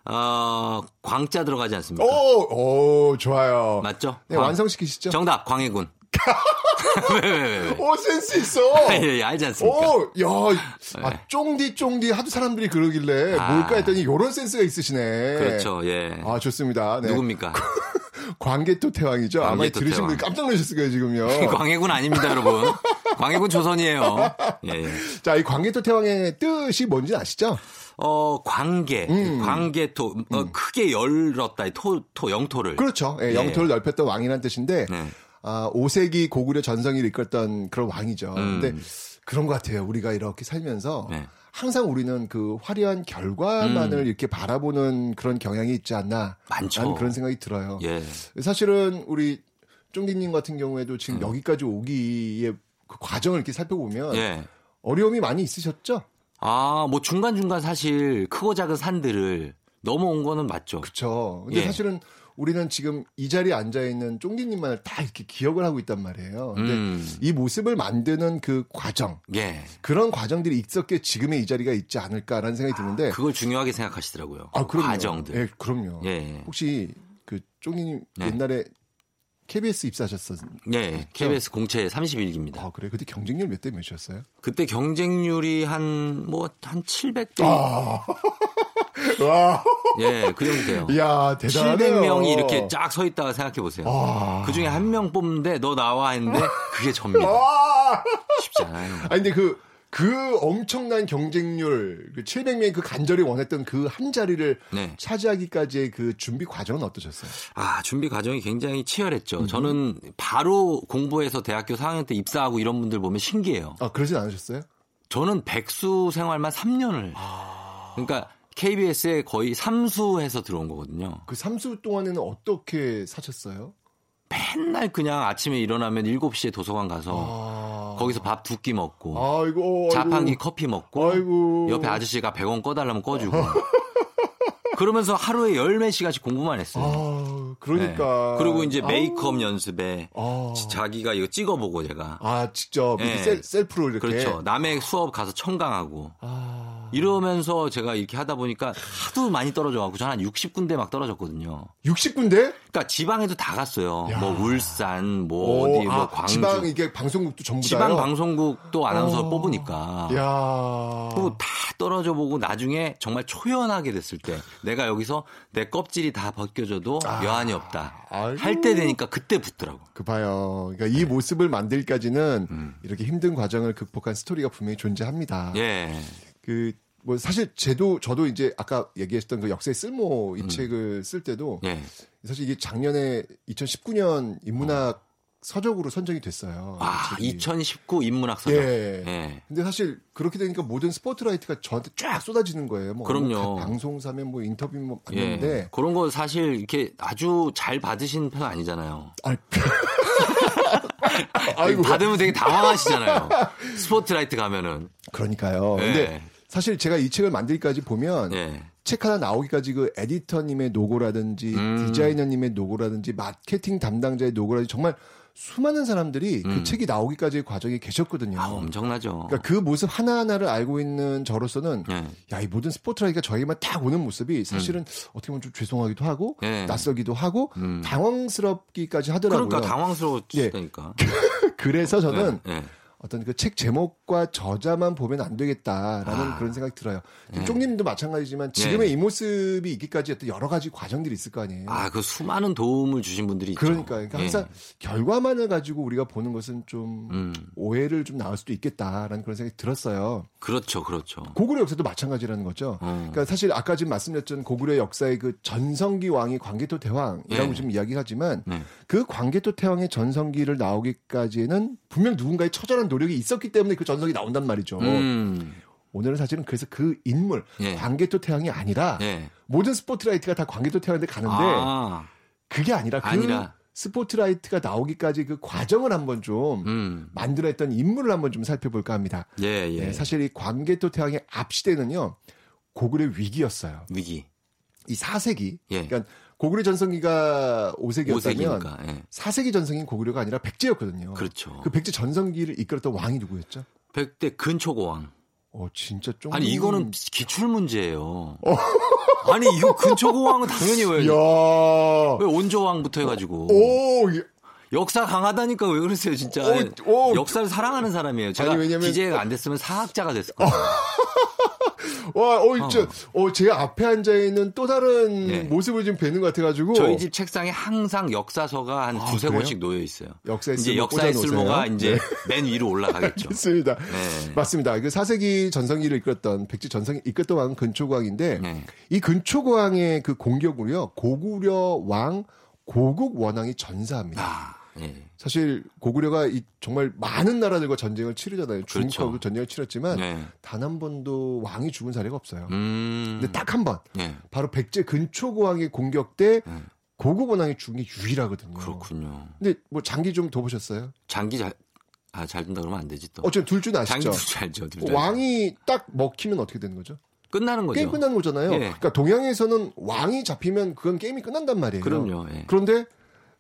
[SPEAKER 1] 어, 광자 들어가지 않습니까?
[SPEAKER 10] 오, 오 좋아요.
[SPEAKER 1] 맞죠?
[SPEAKER 10] 네, 완성시키시죠.
[SPEAKER 1] 정답, 광해군. 왜, 왜, 왜,
[SPEAKER 10] 오, 센스 있어.
[SPEAKER 1] 예, 예, 알지 않습니까?
[SPEAKER 10] 오, 야, 아, 네. 쫑디, 쫑디 하도 사람들이 그러길래 아. 뭘까 했더니 요런 센스가 있으시네.
[SPEAKER 1] 그렇죠, 예.
[SPEAKER 10] 아, 좋습니다.
[SPEAKER 1] 네. 누굽니까?
[SPEAKER 10] 광개토 태왕이죠. 광개토 아마 들으신 분이 깜짝 놀라셨을 거예요, 지금요.
[SPEAKER 1] 광해군 아닙니다, 여러분. 광해군 조선이에요. 예, 예.
[SPEAKER 10] 자, 이 광개토 태왕의 뜻이 뭔지 아시죠?
[SPEAKER 1] 어, 광계, 음. 광계토, 어, 음. 어, 크게 열었다, 토, 토, 영토를.
[SPEAKER 10] 그렇죠. 예, 예. 영토를 넓혔던 왕이라는 뜻인데, 네. 아, 5세기 고구려 전성기를 이끌었던 그런 왕이죠. 음. 근데 그런 것 같아요. 우리가 이렇게 살면서 네. 항상 우리는 그 화려한 결과만을 음. 이렇게 바라보는 그런 경향이 있지 않나.
[SPEAKER 1] 많죠.
[SPEAKER 10] 라는 그런 생각이 들어요.
[SPEAKER 1] 예.
[SPEAKER 10] 사실은 우리 쫑디님 같은 경우에도 지금 음. 여기까지 오기의 그 과정을 이렇게 살펴보면 예. 어려움이 많이 있으셨죠?
[SPEAKER 1] 아, 뭐 중간중간 사실 크고 작은 산들을 넘어온 거는 맞죠.
[SPEAKER 10] 그렇죠. 근데 예. 사실은 우리는 지금 이 자리에 앉아 있는 쫑디님만을 다 이렇게 기억을 하고 있단 말이에요. 근데 음. 이 모습을 만드는 그 과정,
[SPEAKER 1] 예.
[SPEAKER 10] 그런 과정들이 있었기에 지금의 이 자리가 있지 않을까라는 생각이 드는데
[SPEAKER 1] 아, 그걸 중요하게 생각하시더라고요.
[SPEAKER 10] 아, 그럼요.
[SPEAKER 1] 과정들.
[SPEAKER 10] 예, 그럼요.
[SPEAKER 1] 예.
[SPEAKER 10] 혹시 그 쫑디님 네. 옛날에 KBS 입사하셨었
[SPEAKER 1] 네, KBS 공채 31기입니다.
[SPEAKER 10] 아, 그래? 그때 경쟁률 몇 대 몇이었어요?
[SPEAKER 1] 그때 경쟁률이 한, 뭐, 한 700대.
[SPEAKER 10] 아. 와.
[SPEAKER 1] 예, 그 정도 돼요.
[SPEAKER 10] 이야, 대단하네요.
[SPEAKER 1] 700명이 이렇게 쫙 서 있다가 생각해 보세요. 아. 그 중에 한 명 뽑는데 너 나와 했는데 그게 접니다. 쉽지 않아요.
[SPEAKER 10] 아니, 근데 그, 그 엄청난 경쟁률, 그 700명이 그 간절히 원했던 그 한 자리를 네. 차지하기까지의 그 준비 과정은 어떠셨어요?
[SPEAKER 1] 아, 준비 과정이 굉장히 치열했죠. 음. 저는 바로 공부해서 대학교 4학년 때 입사하고 이런 분들 보면 신기해요.
[SPEAKER 10] 아, 그러진 않으셨어요?
[SPEAKER 1] 저는 백수 생활만 3년을. 아. 그러니까 KBS에 거의 3수해서 들어온 거거든요.
[SPEAKER 10] 그 3수 동안에는 어떻게 사셨어요?
[SPEAKER 1] 맨날 그냥 아침에 일어나면 7시에 도서관 가서 아... 거기서 밥 두 끼 먹고
[SPEAKER 10] 아이고,
[SPEAKER 1] 아이고. 자판기 커피 먹고 아이고. 옆에 아저씨가 100원 꺼달라면 꺼주고 그러면서 하루에 열몇 시간씩 공부만 했어요.
[SPEAKER 10] 아, 그러니까.
[SPEAKER 1] 네. 그리고 이제 메이크업 아우. 연습에 아. 자기가 이거 찍어보고 제가.
[SPEAKER 10] 아, 직접 네. 셀, 셀프로 이렇게.
[SPEAKER 1] 그렇죠. 남의 수업 가서 청강하고.
[SPEAKER 10] 아.
[SPEAKER 1] 이러면서 제가 이렇게 하다 보니까 하도 많이 떨어져갖고 저는 한 60군데 막 떨어졌거든요.
[SPEAKER 10] 60군데?
[SPEAKER 1] 그러니까 지방에도 다 갔어요. 야. 뭐 울산, 뭐 오, 어디, 뭐 아, 광주.
[SPEAKER 10] 지방 이게 방송국도 전부
[SPEAKER 1] 지방 방송국도 아나운서 어. 뽑으니까. 야. 그리고 다 떨어져 보고 나중에 정말 초연하게 됐을 때 내가 여기서 내 껍질이 다 벗겨져도 아. 여한이 없다. 할 때 되니까 그때 붙더라고.
[SPEAKER 10] 그 봐요. 그러니까 이 네. 모습을 만들기까지는 음. 이렇게 힘든 과정을 극복한 스토리가 분명히 존재합니다. 예. 그, 뭐 사실 제도 저도 이제 아까 얘기했던 그 역사의 쓸모 이 음. 책을 쓸 때도 예. 사실 이게 작년에 2019년 인문학 어. 서적으로 선정이 됐어요.
[SPEAKER 1] 아, 2019 인문학 서적.
[SPEAKER 10] 예. 예. 근데 사실 그렇게 되니까 모든 스포트라이트가 저한테 쫙 쏟아지는 거예요. 뭐 그럼요. 방송사면 뭐 인터뷰 뭐 봤는데 예.
[SPEAKER 1] 그런 거 사실 이렇게 아주 잘 받으신 편 아니잖아요. 아, 아이고. 받으면 되게 당황하시잖아요. 스포트라이트 가면은.
[SPEAKER 10] 그러니까요. 네. 근데 사실 제가 이 책을 만들기까지 보면 네. 책 하나 나오기까지 그 에디터님의 노고라든지 음. 디자이너님의 노고라든지 마케팅 담당자의 노고라든지 정말 수많은 사람들이 그 음. 그 책이 나오기까지의 과정에 계셨거든요.
[SPEAKER 1] 아, 엄청나죠.
[SPEAKER 10] 그러니까 그 모습 하나하나를 알고 있는 저로서는 네. 야, 이 모든 스포트라이트가 저희만 딱 오는 모습이 사실은 음. 어떻게 보면 좀 죄송하기도 하고 네. 낯설기도 하고 음. 당황스럽기까지 하더라고요.
[SPEAKER 1] 그러니까 당황스러웠다니까.
[SPEAKER 10] 예. 그래서 저는 네. 어떤 그 책 제목과 저자만 보면 안 되겠다라는 아. 그런 생각이 들어요. 네. 쪽님도 마찬가지지만 지금의 네. 이 모습이 있기까지 어떤 여러 가지 과정들이 있을 거 아니에요.
[SPEAKER 1] 아, 그 수많은 도움을 주신 분들이
[SPEAKER 10] 그러니까, 그러니까 네. 항상 결과만을 가지고 우리가 보는 것은 좀 음. 오해를 좀 나올 수도 있겠다라는 그런 생각이 들었어요.
[SPEAKER 1] 그렇죠, 그렇죠.
[SPEAKER 10] 고구려 역사도 마찬가지라는 거죠. 음. 그러니까 사실 아까 지금 말씀드렸던 고구려 역사의 그 전성기 왕이 광개토 대왕이라고 네. 지금 이야기하지만 네. 그 광개토 태왕의 전성기를 나오기까지는 분명 누군가의 처절한 노력이 있었기 때문에 그 전성이 나온단 말이죠. 음. 오늘은 사실은 그래서 그 인물 예. 광개토 태양이 아니라 예. 모든 스포트라이트가 다 광개토 태양한테 가는데 아. 그게 아니라 그 아니라. 스포트라이트가 나오기까지 그 과정을 한번 좀 음. 만들어냈던 인물을 한번 좀 살펴볼까 합니다. 예, 예. 네, 사실 이 광개토 태양의 앞시대는요 고구려 위기였어요.
[SPEAKER 1] 위기.
[SPEAKER 10] 이 4세기. 예. 그러니까 고구려 전성기가 5세기였다면 5세기니까, 예. 4세기 전성기는 고구려가 아니라 백제였거든요.
[SPEAKER 1] 그렇죠.
[SPEAKER 10] 그 백제 전성기를 이끌었던 왕이 누구였죠?
[SPEAKER 1] 백대 근초고왕.
[SPEAKER 10] 어, 진짜 좀.
[SPEAKER 1] 아니, 이거는 기출 문제예요. 어. 아니, 이거 근초고왕은 당연히 왜. 야. 왜 온조왕부터 해가지고. 오, 역사 강하다니까 왜 그러세요, 진짜. 오, 오. 역사를 사랑하는 사람이에요. 제가 아니, 왜냐면... 기재가 안 됐으면 사학자가 됐을 거예요.
[SPEAKER 10] 와, 어, 진짜, 어, 어제 앞에 앉아 있는 또 다른 네. 모습을 좀 뵈는 것 같아가지고.
[SPEAKER 1] 저희 집 책상에 항상 역사서가 한 아, 두세 그래요? 권씩 놓여 있어요. 역사의 이제 역사의 쓸모가 이제 네. 맨 위로 올라가겠죠.
[SPEAKER 10] 맞습니다. 네. 맞습니다. 그 4세기 전성기를 이끌었던 백제 전성기 이끌었던 왕은 근초고왕인데 네. 이 근초고왕의 그 공격으로요 고구려 왕 고국 원왕이 전사합니다. 아. 예. 사실 고구려가 이 정말 많은 나라들과 전쟁을 치르잖아요. 중국하고 그렇죠. 전쟁을 치렀지만 네. 단한 번도 왕이 죽은 사례가 없어요. 음. 근데 딱 한 번. 네. 바로 백제 근초고왕의 공격 때 네. 고국 원왕이 죽은 게 유일하거든요.
[SPEAKER 1] 그렇군요.
[SPEAKER 10] 근데 뭐 장기 좀 더 보셨어요?
[SPEAKER 1] 장기 잘 아, 잘 된다 그러면 안 되지 또.
[SPEAKER 10] 어쨌든 둘줄 아시죠?
[SPEAKER 1] 잘죠. 둘
[SPEAKER 10] 왕이 딱 먹히면 어떻게 되는 거죠?
[SPEAKER 1] 끝나는 거죠.
[SPEAKER 10] 게임 끝나는 거잖아요. 예. 그러니까 동양에서는 왕이 잡히면 그건 게임이 끝난단 말이에요.
[SPEAKER 1] 그럼요.
[SPEAKER 10] 예. 그런데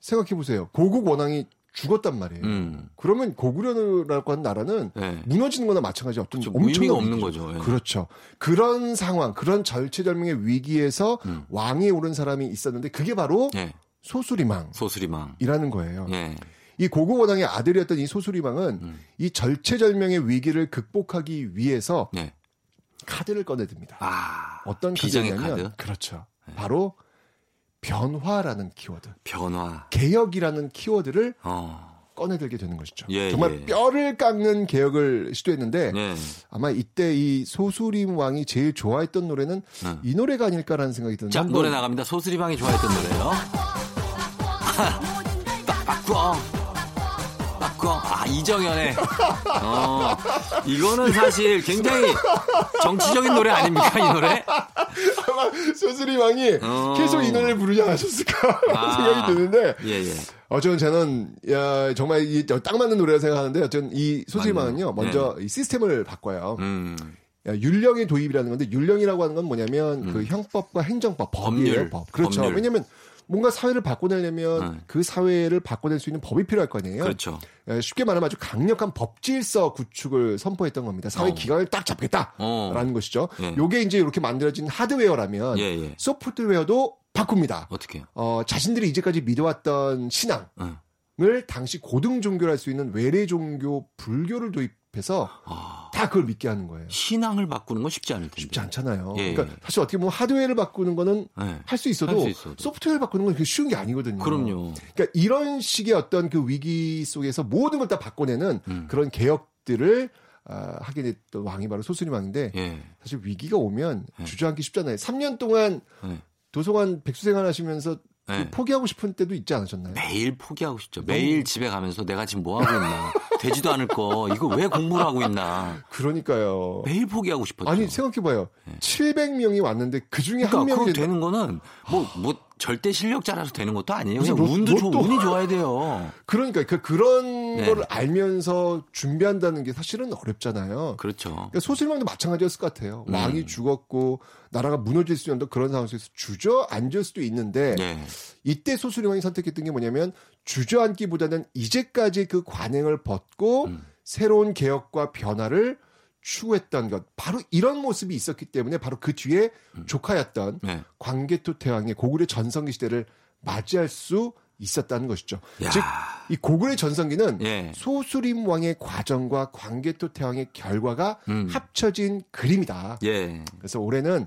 [SPEAKER 10] 생각해 보세요. 고국 원왕이 죽었단 말이에요. 음. 그러면 고구려라고 하는 나라는 네. 무너지는 거나 마찬가지 어떤 그렇죠. 엄청난
[SPEAKER 1] 없는 거죠. 네.
[SPEAKER 10] 그렇죠. 그런 상황, 그런 절체절명의 위기에서 음. 왕이 오른 사람이 있었는데 그게 바로 네. 소수리망. 소수리망이라는 거예요. 네. 이 고구 원왕의 아들이었던 이 소수리망은 음. 이 절체절명의 위기를 극복하기 위해서 네. 카드를 꺼내듭니다. 아, 어떤 카드냐면 카드? 그렇죠. 네. 바로 변화라는 키워드.
[SPEAKER 1] 변화.
[SPEAKER 10] 개혁이라는 키워드를 어. 꺼내들게 되는 것이죠. 예, 정말 예. 뼈를 깎는 개혁을 시도했는데 예. 아마 이때 이 소수림 왕이 제일 좋아했던 노래는 어. 이 노래가 아닐까라는 생각이 드는데
[SPEAKER 1] 자, 노래 나갑니다. 소수림 왕이 좋아했던 노래요. 바꿔. 이정현의. 어, 이거는 사실 굉장히 정치적인 노래 아닙니까, 이 노래?
[SPEAKER 10] 아마 소수리 왕이 어. 계속 이 노래를 부르지 않았을까 아. 생각이 드는데. 예, 예. 어쨌든 저는 야, 정말 이, 딱 맞는 노래라 생각하는데 어쨌든 이 소수리 왕은요 먼저 네. 이 시스템을 바꿔요. 음. 율령의 도입이라는 건데 율령이라고 하는 건 뭐냐면 음. 그 형법과 행정법 법이에요. 법률. 법. 그렇죠. 법률. 왜냐면 뭔가 사회를 바꿔내려면 음. 그 사회를 바꿔낼 수 있는 법이 필요할 거 아니에요.
[SPEAKER 1] 그렇죠.
[SPEAKER 10] 예, 쉽게 말하면 아주 강력한 법 질서 구축을 선포했던 겁니다. 사회 어. 기강을 딱 잡겠다라는 어. 것이죠. 예. 요게 이제 이렇게 만들어진 하드웨어라면 예, 예. 소프트웨어도 바꿉니다.
[SPEAKER 1] 어떻게?
[SPEAKER 10] 어, 자신들이 이제까지 믿어왔던 신앙을 음. 당시 고등 종교를 할 수 있는 외래 종교 불교를 도입 해서 아... 다 그걸 믿게 하는 거예요.
[SPEAKER 1] 신앙을 바꾸는 건 쉽지 않을 텐데.
[SPEAKER 10] 쉽지 않잖아요. 예. 그러니까 사실 어떻게 보면 하드웨어를 바꾸는 거는 예. 할수 있어도, 있어도, 소프트웨어를 바꾸는 건 그렇게 쉬운 게 아니거든요.
[SPEAKER 1] 그럼요.
[SPEAKER 10] 그러니까 이런 식의 어떤 그 위기 속에서 모든 걸 다 바꿔내는 음. 그런 개혁들을 아, 하게 됐던 왕이 바로 소수림 왕인데 예. 사실 위기가 오면 예. 주저앉기 쉽잖아요. 3년 동안 예. 도서관 백수 생활 하시면서 네. 포기하고 싶은 때도 있지 않으셨나요?
[SPEAKER 1] 매일 포기하고 싶죠. 매일 집에 가면서 내가 지금 뭐 하고 있나. 되지도 않을 거. 이거 왜 공부를 하고 있나.
[SPEAKER 10] 그러니까요.
[SPEAKER 1] 매일 포기하고 싶었죠.
[SPEAKER 10] 아니, 생각해봐요. 네. 700명이 왔는데 그 중에 그러니까 한 명이.
[SPEAKER 1] 되는 거는 뭐, 뭐, 절대 실력자라서 되는 것도 아니에요. 그냥 로, 운도 좋, 운이 좋아야 돼요.
[SPEAKER 10] 그러니까 그 그런 네. 거를 알면서 준비한다는 게 사실은 어렵잖아요.
[SPEAKER 1] 그렇죠.
[SPEAKER 10] 그러니까 소설망도 마찬가지였을 것 같아요. 음. 왕이 죽었고 나라가 무너질 수 있는 그런 상황에서 주저앉을 수도 있는데 네. 이때 소수림왕이 선택했던 게 뭐냐면 주저앉기보다는 이제까지 그 관행을 벗고 음. 새로운 개혁과 변화를 추구했던 것 바로 이런 모습이 있었기 때문에 바로 그 뒤에 음. 조카였던 네. 광개토 태왕의 고구려 전성기 시대를 맞이할 수 있었다는 것이죠. 야. 즉, 이 고구려 전성기는 예. 소수림 왕의 과정과 광개토 태왕의 결과가 음. 합쳐진 그림이다. 예. 그래서 올해는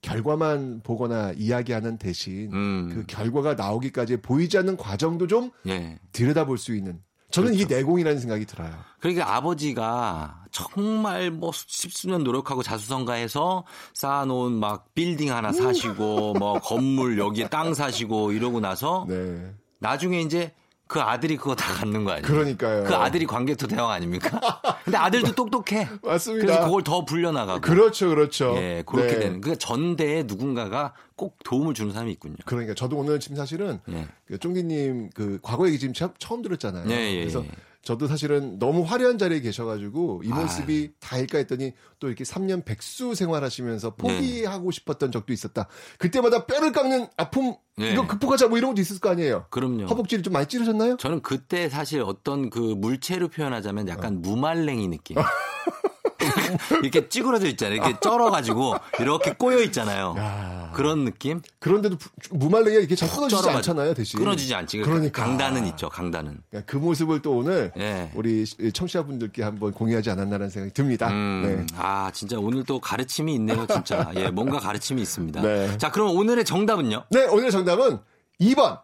[SPEAKER 10] 결과만 보거나 이야기하는 대신 음. 그 결과가 나오기까지 보이지 않는 과정도 좀 예. 들여다볼 수 있는 저는 그렇죠. 이게 내공이라는 생각이 들어요.
[SPEAKER 1] 그러니까 아버지가 정말 뭐 십수년 노력하고 자수성가해서 쌓아놓은 막 빌딩 하나 사시고 뭐 건물 여기에 땅 사시고 이러고 나서 네. 나중에 이제 그 아들이 그거 다 갖는 거 아니에요?
[SPEAKER 10] 그러니까요.
[SPEAKER 1] 그 아들이 관계토 대왕 아닙니까? 근데 아들도 똑똑해.
[SPEAKER 10] 맞습니다.
[SPEAKER 1] 그래서 그걸 더 불려나가고.
[SPEAKER 10] 그렇죠, 그렇죠.
[SPEAKER 1] 예, 그렇게 네. 되는. 그러니까 전대에 누군가가 꼭 도움을 주는 사람이 있군요.
[SPEAKER 10] 그러니까 저도 오늘 지금 사실은 예. 그 쫑기님 그 과거 얘기 지금 처음 들었잖아요. 예, 예, 그래서 예. 저도 사실은 너무 화려한 자리에 계셔가지고 이 모습이 아. 다일까 했더니 또 이렇게 3년 백수 생활하시면서 포기하고 네. 싶었던 적도 있었다. 그때마다 뼈를 깎는 아픔 네. 이거 극복하자 뭐 이런 것도 있을 거 아니에요.
[SPEAKER 1] 그럼요.
[SPEAKER 10] 허벅지를 좀 많이 찌르셨나요?
[SPEAKER 1] 저는 그때 사실 어떤 그 물체로 표현하자면 약간 어. 무말랭이 느낌. 이렇게 찌그러져 있잖아요. 이렇게 쩔어가지고 이렇게 꼬여 있잖아요. 야. 그런 느낌?
[SPEAKER 10] 그런데도 무말랭이가 이렇게 잘 끊어지지 않잖아요, 대신.
[SPEAKER 1] 끊어지지 않지. 그러니까. 강단은 있죠, 강단은.
[SPEAKER 10] 그 모습을 또 오늘 네. 우리 청취자분들께 한번 공유하지 않았나라는 생각이 듭니다. 음,
[SPEAKER 1] 네. 아, 진짜 오늘 또 가르침이 있네요, 진짜. 예, 뭔가 가르침이 있습니다. 네. 자, 그럼 오늘의 정답은요?
[SPEAKER 10] 네, 오늘의 정답은 2번.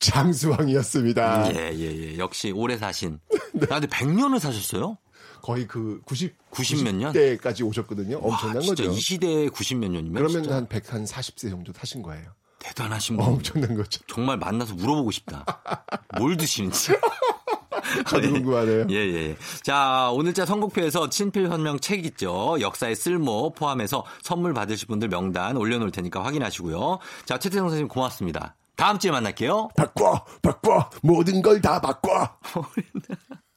[SPEAKER 10] 장수왕이었습니다.
[SPEAKER 1] 예, 예, 예. 역시 오래 사신. 네. 아, 근데 100년을 사셨어요?
[SPEAKER 10] 거의 그 90,
[SPEAKER 1] 90 몇 년?
[SPEAKER 10] 대까지 오셨거든요. 엄청난 와,
[SPEAKER 1] 거죠. 이 시대에 90 몇 년이면
[SPEAKER 10] 그러면
[SPEAKER 1] 진짜.
[SPEAKER 10] 한 100, 한 40세 정도 타신 거예요.
[SPEAKER 1] 대단하신 분.
[SPEAKER 10] 엄청난 거죠.
[SPEAKER 1] 정말 만나서 물어보고 싶다. 뭘 드시는지.
[SPEAKER 10] 아주 네. 궁금하네요.
[SPEAKER 1] 예, 예. 자, 오늘자 선곡표에서 친필 선명 책 있죠. 역사의 쓸모 포함해서 선물 받으실 분들 명단 올려놓을 테니까 확인하시고요. 자, 최태성 선생님 고맙습니다. 다음 주에 만날게요.
[SPEAKER 10] 바꿔, 바꿔, 모든 걸 다 바꿔.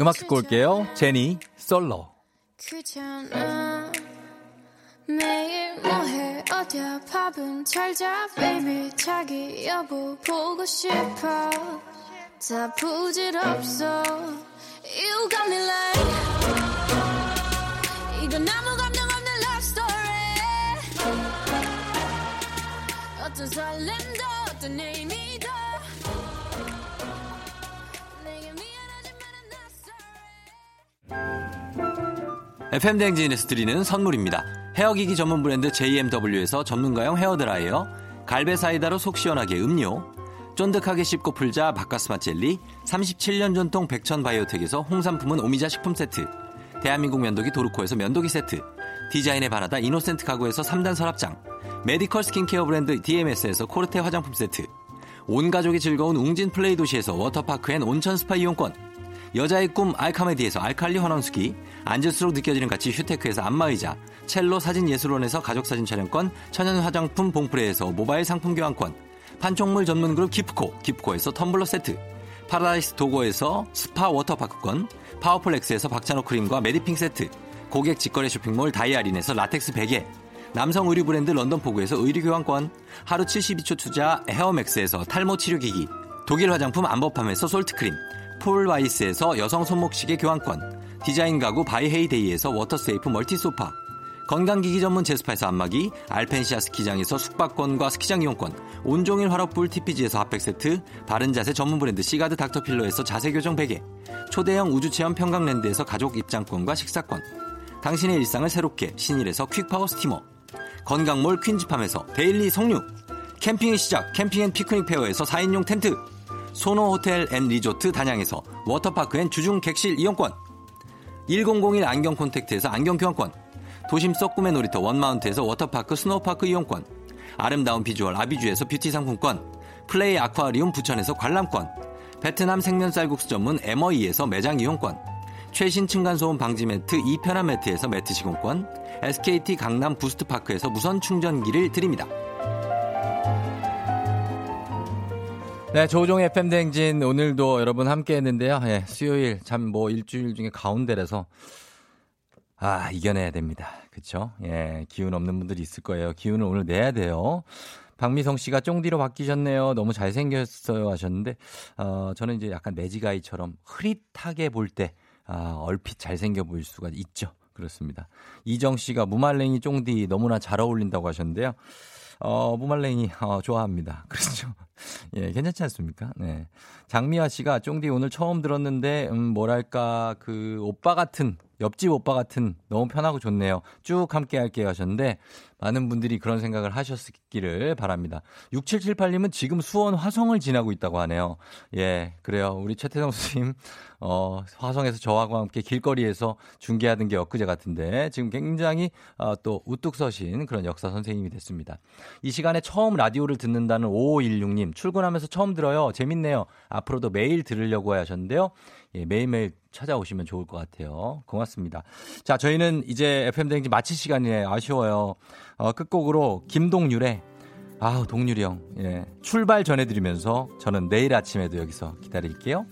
[SPEAKER 1] 음악 듣고 올게요. 제니, 솔로. 매일 뭐해? 어디야? 밥은 잘자 baby. 자기 여보 보고 싶어. 다 부질없어. You got me like 이건 아무 감정 없는 love story. 어떤 설렘도 어떤 의미 도 FM 댕진에서 드리는 선물입니다. 헤어기기 전문 브랜드 JMW에서 전문가용 헤어드라이어, 갈베 사이다로 속 시원하게 음료, 쫀득하게 씹고 풀자 박카스맛 젤리, 37년 전통 백천 바이오텍에서 홍삼품은 오미자 식품 세트, 대한민국 면도기 도르코에서 면도기 세트, 디자인의 바라다 이노센트 가구에서 3단 서랍장, medical 스킨케어 브랜드 DMS에서 코르테 화장품 세트, 온 가족이 즐거운 웅진 플레이 도시에서 워터파크 and 온천 스파 이용권, 여자의 꿈 알카메디에서 알칼리 환원수기, 앉을수록 느껴지는 가치 휴테크에서 안마의자, 첼로 사진예술원에서 가족사진 촬영권, 천연 화장품 봉프레에서 모바일 상품 교환권, 판촉물 전문 그룹 기프코, 기프코에서 텀블러 세트, 파라다이스 도고에서 스파 워터파크권, 파워풀엑스에서 박찬호 크림과 메디핑 세트, 고객 직거래 쇼핑몰 다이아린에서 라텍스 베개, 남성 의류 브랜드 런던포구에서 의류 교환권, 하루 72초 투자 헤어맥스에서 탈모 치료기기, 독일 화장품 안버팜에서 솔트크림, 폴와이스에서 여성 손목시계 교환권, 디자인 가구 바이헤이데이에서 워터세이프 멀티소파, 건강기기 전문 제스파에서 안마기, 알펜시아 스키장에서 숙박권과 스키장 이용권, 온종일 화롯불 TPG에서 핫팩 세트, 바른 자세 전문 브랜드 시가드 닥터필로에서 자세교정 베개, 초대형 우주체험 평강랜드에서 가족 입장권과 식사권, 당신의 일상을 새롭게 신일에서 퀵파워 스티머, 건강몰 퀸즈팜에서 데일리 석류, 캠핑의 시작 캠핑 앤 피크닉 페어에서 4인용 텐트, 소노 호텔 앤 리조트 단양에서 워터파크 and 주중 객실 이용권, 1001 안경 콘택트에서 안경 교환권, 도심 속 꿈의 놀이터 원마운트에서 워터파크 스노우파크 이용권, 아름다운 비주얼 아비주에서 뷰티 상품권, 플레이 아쿠아리움 부천에서 관람권, 베트남 생면 쌀국수 전문 에머이에서 매장 이용권, 최신 층간소음 방지 매트 이편한 매트에서 매트 시공권, SKT 강남 부스트파크에서 무선 충전기를 드립니다. 네, 조우종의 FM 대행진 오늘도 여러분 함께 했는데요. 예, 수요일 참 뭐 일주일 중에 가운데라서 아, 이겨내야 됩니다. 그쵸? 예, 기운 없는 분들이 있을 거예요. 기운을 오늘 내야 돼요. 박미성 씨가 쫑디로 바뀌셨네요. 너무 잘생겼어요 하셨는데, 어, 저는 이제 약간 매지가이처럼 흐릿하게 볼 때, 아, 얼핏 잘생겨 보일 수가 있죠. 그렇습니다. 이정 씨가 무말랭이 쫑디 너무나 잘 어울린다고 하셨는데요. 어, 무말랭이, 어, 좋아합니다. 그렇죠. 예, 괜찮지 않습니까? 네. 장미아 씨가 쫑디 오늘 처음 들었는데, 음, 뭐랄까, 그, 오빠 같은 옆집 오빠 같은 너무 편하고 좋네요. 쭉 함께 할게요 하셨는데 많은 분들이 그런 생각을 하셨기를 바랍니다. 6778님은 지금 수원 화성을 지나고 있다고 하네요. 예, 그래요. 우리 최태성 선생님, 어, 화성에서 저하고 함께 길거리에서 중계하던 게 엊그제 같은데 지금 굉장히 어, 또 우뚝 서신 그런 역사 선생님이 됐습니다. 이 시간에 처음 라디오를 듣는다는 5516님, 출근하면서 처음 들어요. 재밌네요. 앞으로도 매일 들으려고 하셨는데요. 예, 매일매일 찾아오시면 좋을 것 같아요. 고맙습니다. 자, 저희는 이제 FM대행진 마칠 시간이에요. 아쉬워요. 어, 끝곡으로 김동률의 아우, 동률이 형. 예. 출발 전해드리면서 저는 내일 아침에도 여기서 기다릴게요.